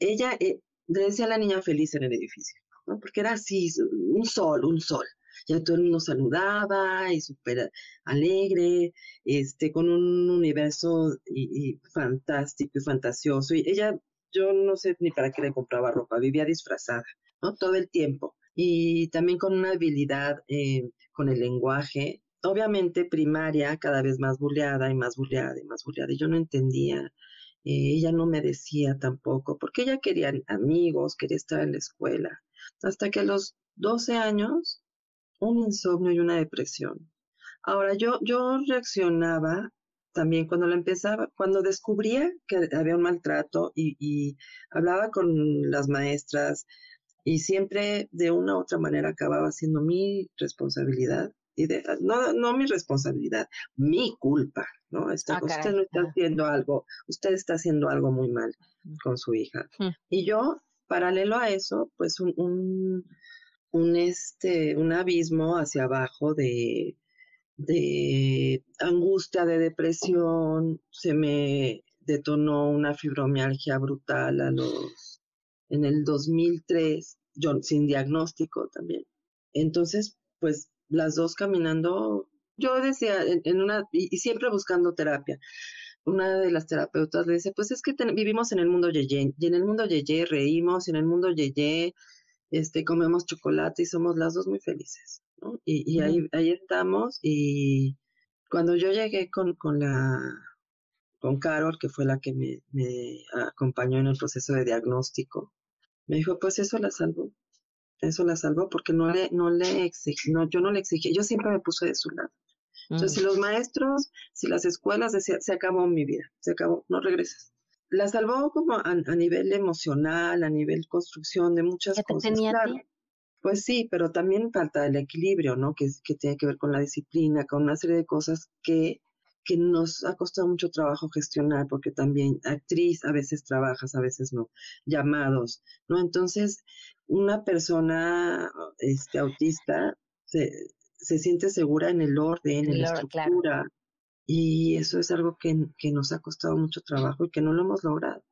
ella eh, le decía a la niña feliz en el edificio, ¿no? porque era así, un sol, un sol. Ya todo el mundo saludaba y súper alegre, este, con un universo y, fantástico y fantasioso. Y ella, yo no sé ni para qué le compraba ropa, vivía disfrazada, ¿no? Todo el tiempo. Y también con una habilidad eh, con el lenguaje, obviamente primaria, cada vez más buleada y más buleada y más buleada. Yo no entendía, eh, ella no me decía tampoco, porque ella quería amigos, quería estar en la escuela. Hasta que a los 12 años, un insomnio y una depresión. Ahora, yo, yo reaccionaba también cuando la empezaba, cuando descubría que había un maltrato y, y hablaba con las maestras y siempre de una u otra manera acababa siendo mi responsabilidad y de, no, no mi responsabilidad, mi culpa, ¿no? Está, Ah, usted no está haciendo algo, usted está haciendo algo muy mal con su hija. Hmm. Y yo, paralelo a eso, pues un, un, este, un abismo hacia abajo de, de angustia, de depresión, se me detonó una fibromialgia brutal a los, en el 2003, yo sin diagnóstico también. Entonces, pues las dos caminando, yo decía, en, una, y siempre buscando terapia, una de las terapeutas le dice, pues es que ten- vivimos en el mundo yeye, y en el mundo yeye reímos, y en el mundo yeye este, comemos chocolate y somos las dos muy felices, ¿no? Y, y ahí, ahí estamos, y cuando yo llegué con, con la, con Carol, que fue la que me, me acompañó en el proceso de diagnóstico, me dijo, pues eso la salvó, eso la salvó porque no le, no le exigí, no, yo no le exigí, yo siempre me puse de su lado. Entonces, si los maestros, si las escuelas, decía, se acabó mi vida, se acabó, no regresas. La salvó como a, a nivel emocional, a nivel construcción de muchas ¿Qué te cosas. tenía a claro. ti? Pues sí, pero también falta el equilibrio, ¿no? Que, que tiene que ver con la disciplina, con una serie de cosas que, que nos ha costado mucho trabajo gestionar, porque también actriz a veces trabajas, a veces no, llamados, ¿no? Entonces, una persona este, autista se, se siente segura en el orden, en El la claro. estructura, y eso es algo que, que nos ha costado mucho trabajo y que no lo hemos logrado.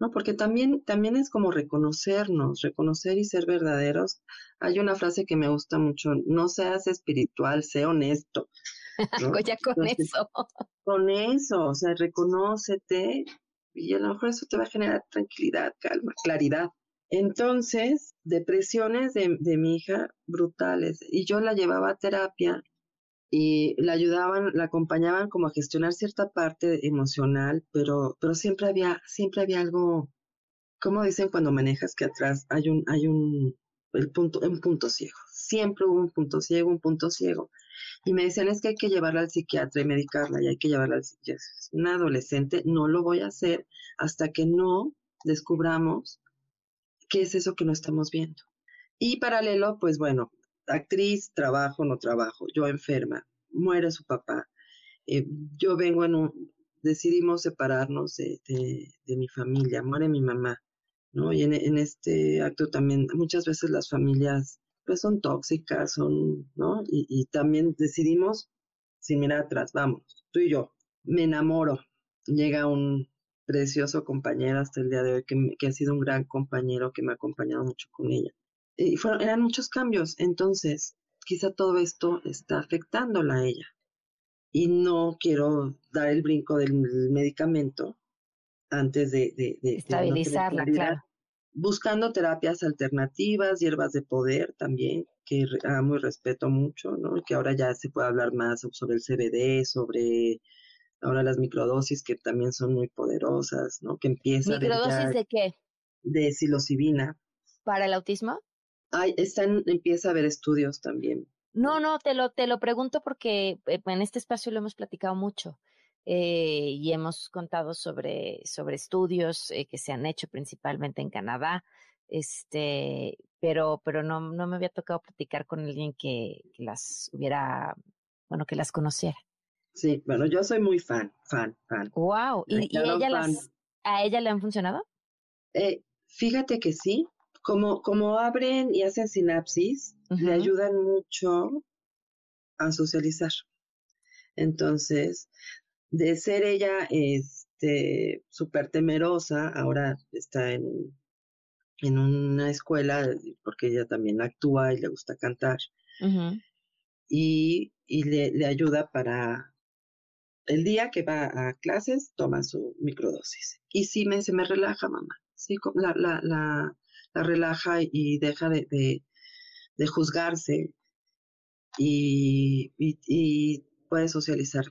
¿no? Porque también, también es como reconocernos, reconocer y ser verdaderos. Hay una frase que me gusta mucho, no seas espiritual, sé honesto. ¿no? ya con Entonces, eso. Con eso, o sea, reconócete y a lo mejor eso te va a generar tranquilidad, calma, claridad. Entonces, depresiones de, de mi hija brutales y yo la llevaba a terapia y la ayudaban, la acompañaban como a gestionar cierta parte emocional, pero, pero siempre había, siempre había algo, como dicen cuando manejas que atrás hay un, hay un, el punto, un punto ciego. Siempre hubo un punto ciego, un punto ciego. Y me decían, es que hay que llevarla al psiquiatra y medicarla, y hay que llevarla al psiquiatra. Es una adolescente, no lo voy a hacer hasta que no descubramos qué es eso que no estamos viendo. Y paralelo, pues bueno, actriz, trabajo, no trabajo, yo enferma, muere su papá, eh, yo vengo en un, decidimos separarnos de, mi familia, muere mi mamá, ¿no? Y en, en, este acto también muchas veces las familias pues son tóxicas, son, ¿no? Y, y también decidimos, sin mirar atrás, vamos, tú y yo, me enamoro, llega un precioso compañero hasta el día de hoy, que, que ha sido un gran compañero, que me ha acompañado mucho con ella y fueron, eran muchos cambios. Entonces, quizá todo esto está afectándola a ella. Y no quiero dar el brinco del medicamento antes de, de, de estabilizarla, de no claro. Buscando terapias alternativas, hierbas de poder también, que amo y respeto mucho, ¿no? Que ahora ya se puede hablar más sobre el CBD, sobre ahora las microdosis que también son muy poderosas, ¿no? Que empieza ¿Microdosis de, de qué? De psilocibina. ¿Para el autismo? Ay, están, empieza a haber estudios también. No, no, te lo, te lo pregunto porque eh, en este espacio lo hemos platicado mucho eh, y hemos contado sobre, sobre estudios eh, que se han hecho principalmente en Canadá, este, pero, pero no, no me había tocado platicar con alguien que, que las hubiera, bueno, que las conociera. Sí, bueno, yo soy muy fan, fan, fan. Wow, ¿y, y ella las, a ella le han funcionado? Eh, fíjate que sí, como, como abren y hacen sinapsis, uh -huh. le ayudan mucho a socializar. Entonces, de ser ella este súper temerosa, ahora está en, en una escuela, porque ella también actúa y le gusta cantar, uh -huh. y, y le, le ayuda para el día que va a clases, toma su microdosis. Y sí me, se me relaja, mamá. Sí, la, la, la, la relaja y deja de, de, de juzgarse y, y, y, puede socializar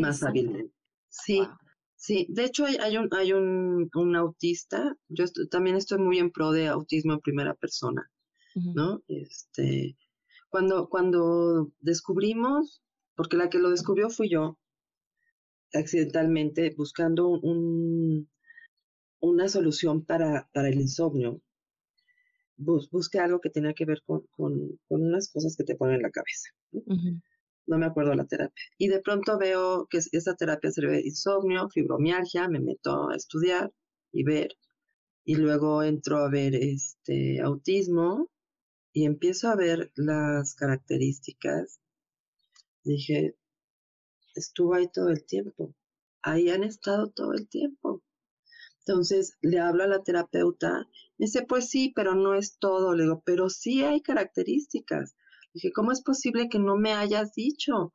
más hábilmente. Sí, wow. sí. De hecho, hay, hay, un, hay un, un autista. Yo estoy, también estoy muy en pro de autismo en primera persona, uh -huh. ¿no? Este, cuando, cuando descubrimos, porque la que lo descubrió fui yo, accidentalmente, buscando un, una solución para, para el insomnio, bus, busqué algo que tenía que ver con, con, con, unas cosas que te ponen en la cabeza. Uh -huh. no me acuerdo la terapia. Y de pronto veo que esa terapia sirve de insomnio, fibromialgia, me meto a estudiar y ver. Y luego entro a ver este autismo y empiezo a ver las características. Dije, estuvo ahí todo el tiempo. Ahí han estado todo el tiempo. Entonces le hablo a la terapeuta, me dice, pues sí, pero no es todo. Le digo, pero sí hay características. Dije, ¿cómo es posible que no me hayas dicho?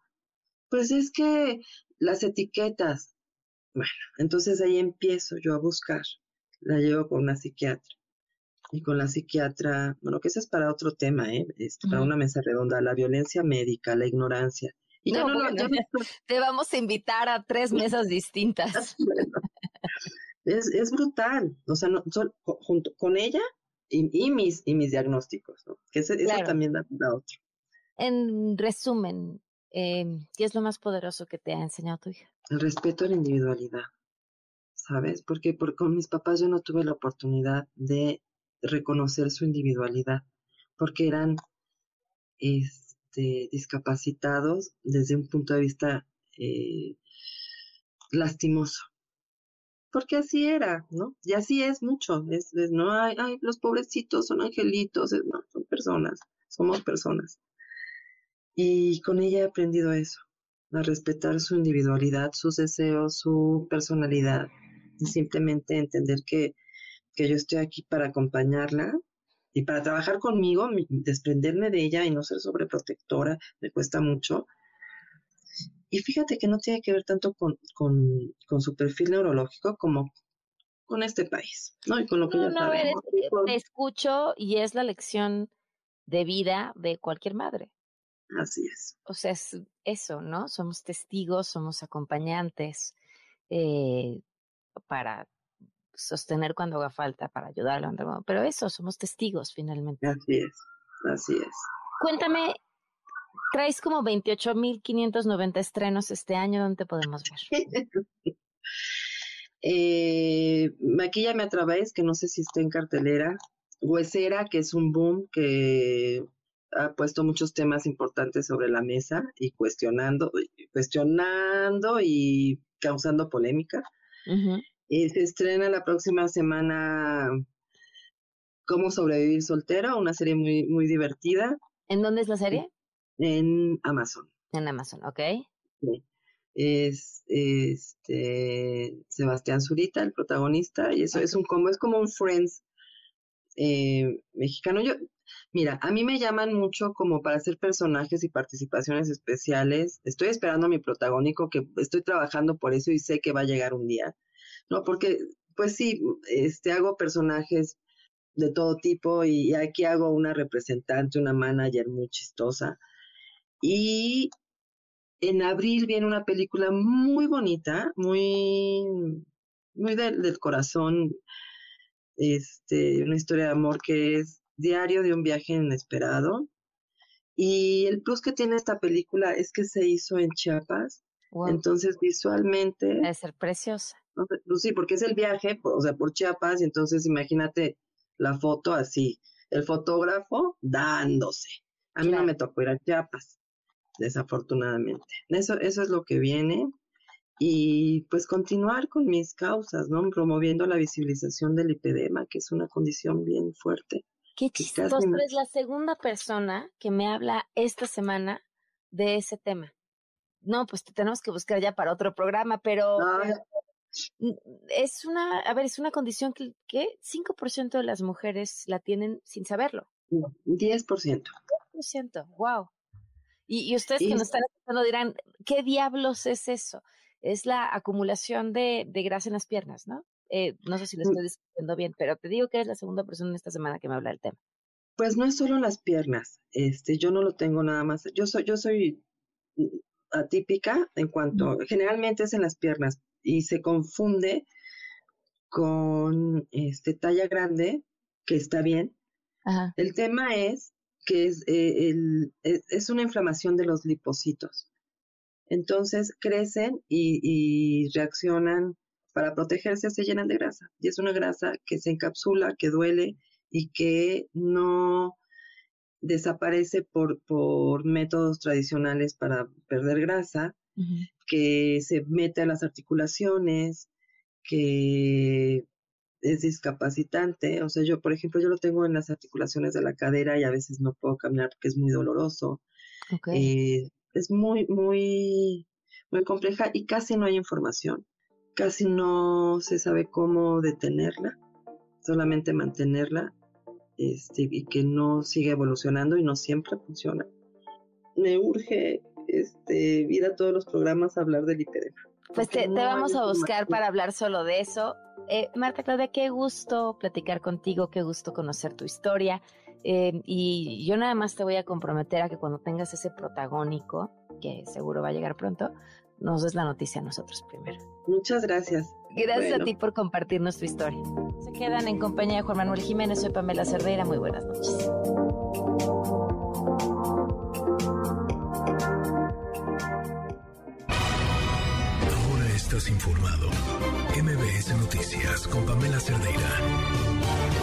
Pues es que las etiquetas. Bueno, entonces ahí empiezo yo a buscar. La llevo con una psiquiatra. Y con la psiquiatra, bueno, que eso es para otro tema, ¿eh? Este, para una mesa redonda, la violencia médica, la ignorancia. Y ya No, no, bueno, no- te vamos a invitar a tres mesas distintas. es, es brutal. O sea, no, junto con ella y, y mis, y mis diagnósticos, ¿no? Que ese, también da, da otro. En resumen, eh, ¿qué es lo más poderoso que te ha enseñado tu hija? El respeto a la individualidad, ¿sabes? Porque por, con mis papás yo no tuve la oportunidad de reconocer su individualidad, porque eran este, discapacitados desde un punto de vista eh, lastimoso. Porque así era, ¿no? Y así es mucho. No hay, ay, los pobrecitos son angelitos, no, son personas, somos personas. Y con ella he aprendido eso, a respetar su individualidad, sus deseos, su personalidad, y simplemente entender que, que yo estoy aquí para acompañarla y para trabajar conmigo, mi- desprenderme de ella y no ser sobreprotectora, me cuesta mucho. Y fíjate que no tiene que ver tanto con, con, con su perfil neurológico como con este país, ¿no? Y con lo que No, ella no, sabe. eres- ¿no? Y con- te escucho y es la lección de vida de cualquier madre. Así es. O sea, es eso, ¿no? Somos testigos, somos acompañantes eh, para sostener cuando haga falta, para ayudar, pero eso, somos testigos finalmente. Así es, así es. Cuéntame, traes como 28.590 estrenos este año, ¿dónde podemos ver? Eh, Maquíllame a través, que no sé si está en cartelera. Huesera, que es un boom que ha puesto muchos temas importantes sobre la mesa y cuestionando, cuestionando y causando polémica. Eh, se estrena la próxima semana Cómo sobrevivir soltero, una serie muy, muy divertida. ¿En dónde es la serie? En Amazon. En Amazon, ok. Sí. Es este Sebastián Zurita, el protagonista, y eso es un como es como un Friends eh, mexicano. Yo, mira, a mí me llaman mucho como para hacer personajes y participaciones especiales. Estoy esperando a mi protagónico, que estoy trabajando por eso y sé que va a llegar un día, ¿no? Porque, pues sí, este hago personajes de todo tipo y aquí hago una representante, una manager muy chistosa. Y en abril viene una película muy bonita, muy, muy del, del corazón, este, una historia de amor que es Diario de un viaje inesperado. Y el plus que tiene esta película es que se hizo en Chiapas, Wow. entonces visualmente... Debe ser preciosa. Pues sí, porque es el viaje, o sea, por Chiapas, y entonces imagínate la foto así, el fotógrafo dándose. A mí no me tocó ir a Chiapas, desafortunadamente. Eso, eso es lo que viene. Y pues continuar con mis causas, ¿no? Promoviendo la visibilización del lipedema, que es una condición bien fuerte. Qué chistoso, no- eres la segunda persona que me habla esta semana de ese tema. No, pues te tenemos que buscar ya para otro programa, pero es una, a ver, es una condición que, que 5% de las mujeres la tienen sin saberlo. 10%. 10%, wow. Y, y ustedes que nos están escuchando dirán, ¿qué diablos es eso? Es la acumulación de, de grasa en las piernas, ¿no? Eh, no sé si lo Mm. estoy describiendo bien, pero te digo que eres la segunda persona en esta semana que me habla del tema. Pues no es solo las piernas, este, yo no lo tengo nada más. Yo soy, yo soy mm, atípica en cuanto, generalmente es en las piernas y se confunde con este talla grande, que está bien. Ajá. El tema es que es, eh, el- es, es una inflamación de los lipocitos. Entonces crecen y, y reaccionan para protegerse, se llenan de grasa. Y es una grasa que se encapsula, que duele y que no desaparece por, por métodos tradicionales para perder grasa, que se mete a las articulaciones, que es discapacitante. O sea, yo, por ejemplo, yo lo tengo en las articulaciones de la cadera y a veces no puedo caminar porque es muy doloroso. Eh, es muy, muy, muy compleja y casi no hay información. Casi no se sabe cómo detenerla, solamente mantenerla este, y que no siga evolucionando y no siempre funciona. Me urge este, ir a todos los programas a hablar del lipedema. Pues te, te no vamos a buscar para hablar solo de eso. Eh, Marta Claudia, qué gusto platicar contigo, qué gusto conocer tu historia. Eh, y yo nada más te voy a comprometer a que cuando tengas ese protagónico, que seguro va a llegar pronto, nos des la noticia a nosotros primero. Muchas gracias. Gracias Bueno. a ti por compartirnos tu historia. Se quedan en compañía de Juan Manuel Jiménez, soy Pamela Cerdeira, muy buenas noches. Informado. MBS Noticias con Pamela Cerdeira.